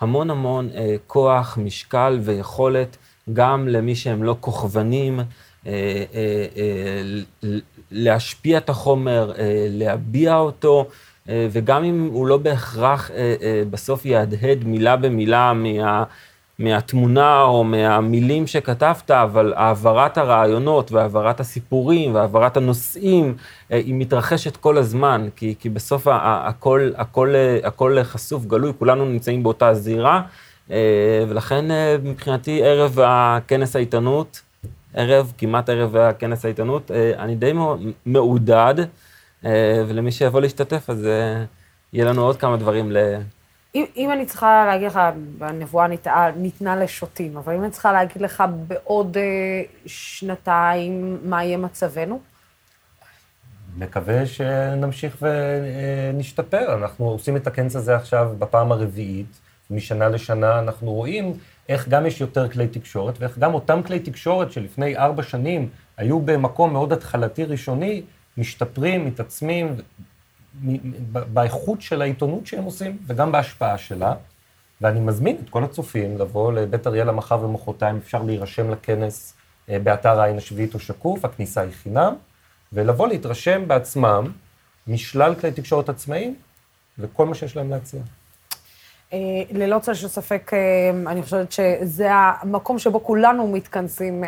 המון המון כוח, משקל ויכולת גם למי שהם לא כוכבנים, להשפיע את החומר, להביע אותו. אה, וגם אם הוא לא בהכרח אה, אה, בסוף יהדהד מילה במילה מה, מהתמונה או מהמילים שכתבת, אבל העברת הרעיונות והעברת הסיפורים והעברת הנושאים, היא מתרחשת כל הזמן, כי, כי בסוף הכל, הכל, הכל חשוף, גלוי, כולנו נמצאים באותה זירה, ולכן מבחינתי ערב הכנס העיתונות, ערב, כמעט ערב הכנס העיתונות, אני די מעודד. אה, ולמי שיבוא להשתתף, אז אה, יהיה לנו עוד כמה דברים ל... אם, אם אני צריכה להגיד לך, הנבואה ניתנה, ניתנה לשוטים, אבל אם אני צריכה להגיד לך בעוד אה, שנתיים מה יהיה מצבנו? מקווה שנמשיך ונשתפר. אנחנו עושים את הכנס הזה עכשיו בפעם הרביעית, משנה לשנה אנחנו רואים איך גם יש יותר כלי תקשורת, ואיך גם אותם כלי תקשורת שלפני ארבע שנים היו במקום מאוד התחלתי ראשוני, משתפרים, מתעצמים, באיכות של העיתונות שהם עושים וגם בהשפעה שלה. ואני מזמין את כל הצופים לבוא לבית אריאלה מחר ומחרתיים, אפשר להירשם לכנס אה, באתר העין השביעית או שקוף, הכניסה היא חינם, ולבוא להתרשם בעצמם משלל כלי תקשורת עצמאיים וכל מה שיש להם להציע. אה, ללא צל של ספק, אה, אני חושבת שזה המקום שבו כולנו מתכנסים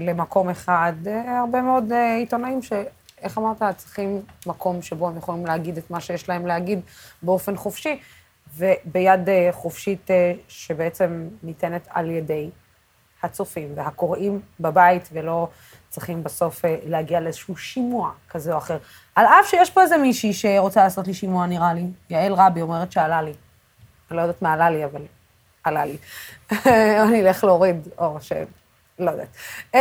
למקום אחד. הרבה מאוד עיתונאים ש... איך אמרת, צריכים מקום שבו הם יכולים להגיד את מה שיש להם להגיד באופן חופשי, וביד אה, חופשית אה, שבעצם ניתנת על ידי הצופים והקוראים בבית, ולא צריכים בסוף אה, להגיע לאיזשהו שימוע כזה או אחר. על אף שיש פה איזה מישהי שרוצה לעשות לי שימוע, נראה לי. יעל רבי אומרת שעלה לי. אני לא יודעת מה עלה לי, אבל עלה לי. אני אלך להוריד, או ש... לא יודעת. Uh,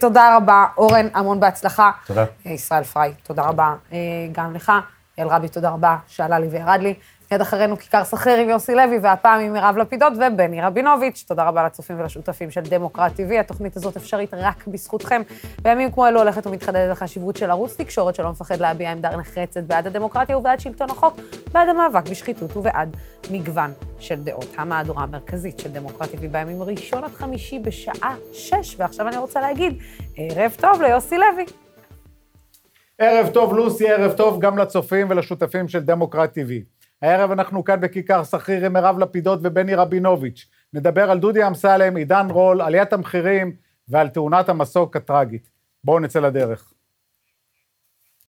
תודה רבה, אורן, המון בהצלחה. תודה. Uh, ישראל פריי, תודה רבה uh, גם לך. אל רבי, תודה רבה, שעלה לי וירד לי. מיד אחרינו כיכר סחריר עם יוסי לוי, והפעם עם מירב לפידות ובני רבינוביץ'. תודה רבה לצופים ולשותפים של דמוקרט TV. התוכנית הזאת אפשרית רק בזכותכם. בימים כמו אלו הולכת ומתחדדת החשיבות של ערוץ תקשורת שלא מפחד להביע עמדה נחרצת בעד הדמוקרטיה ובעד שלטון החוק, בעד המאבק בשחיתות ובעד מגוון של דעות. המהדורה המרכזית של דמוקרט TV בימים ראשון עד חמישי בשעה שש, ועכשיו אני רוצה להגיד, ערב טוב ליוסי לוי. ערב טוב, לוסי, ערב טוב גם לצופים ולשותפים של דמוקרט TV. הערב אנחנו כאן בכיכר סחריר עם מירב לפידות ובני רבינוביץ'. נדבר על דודי אמסלם, עידן רול, עליית המחירים ועל תאונת המסוק הטראגית. בואו נצא לדרך.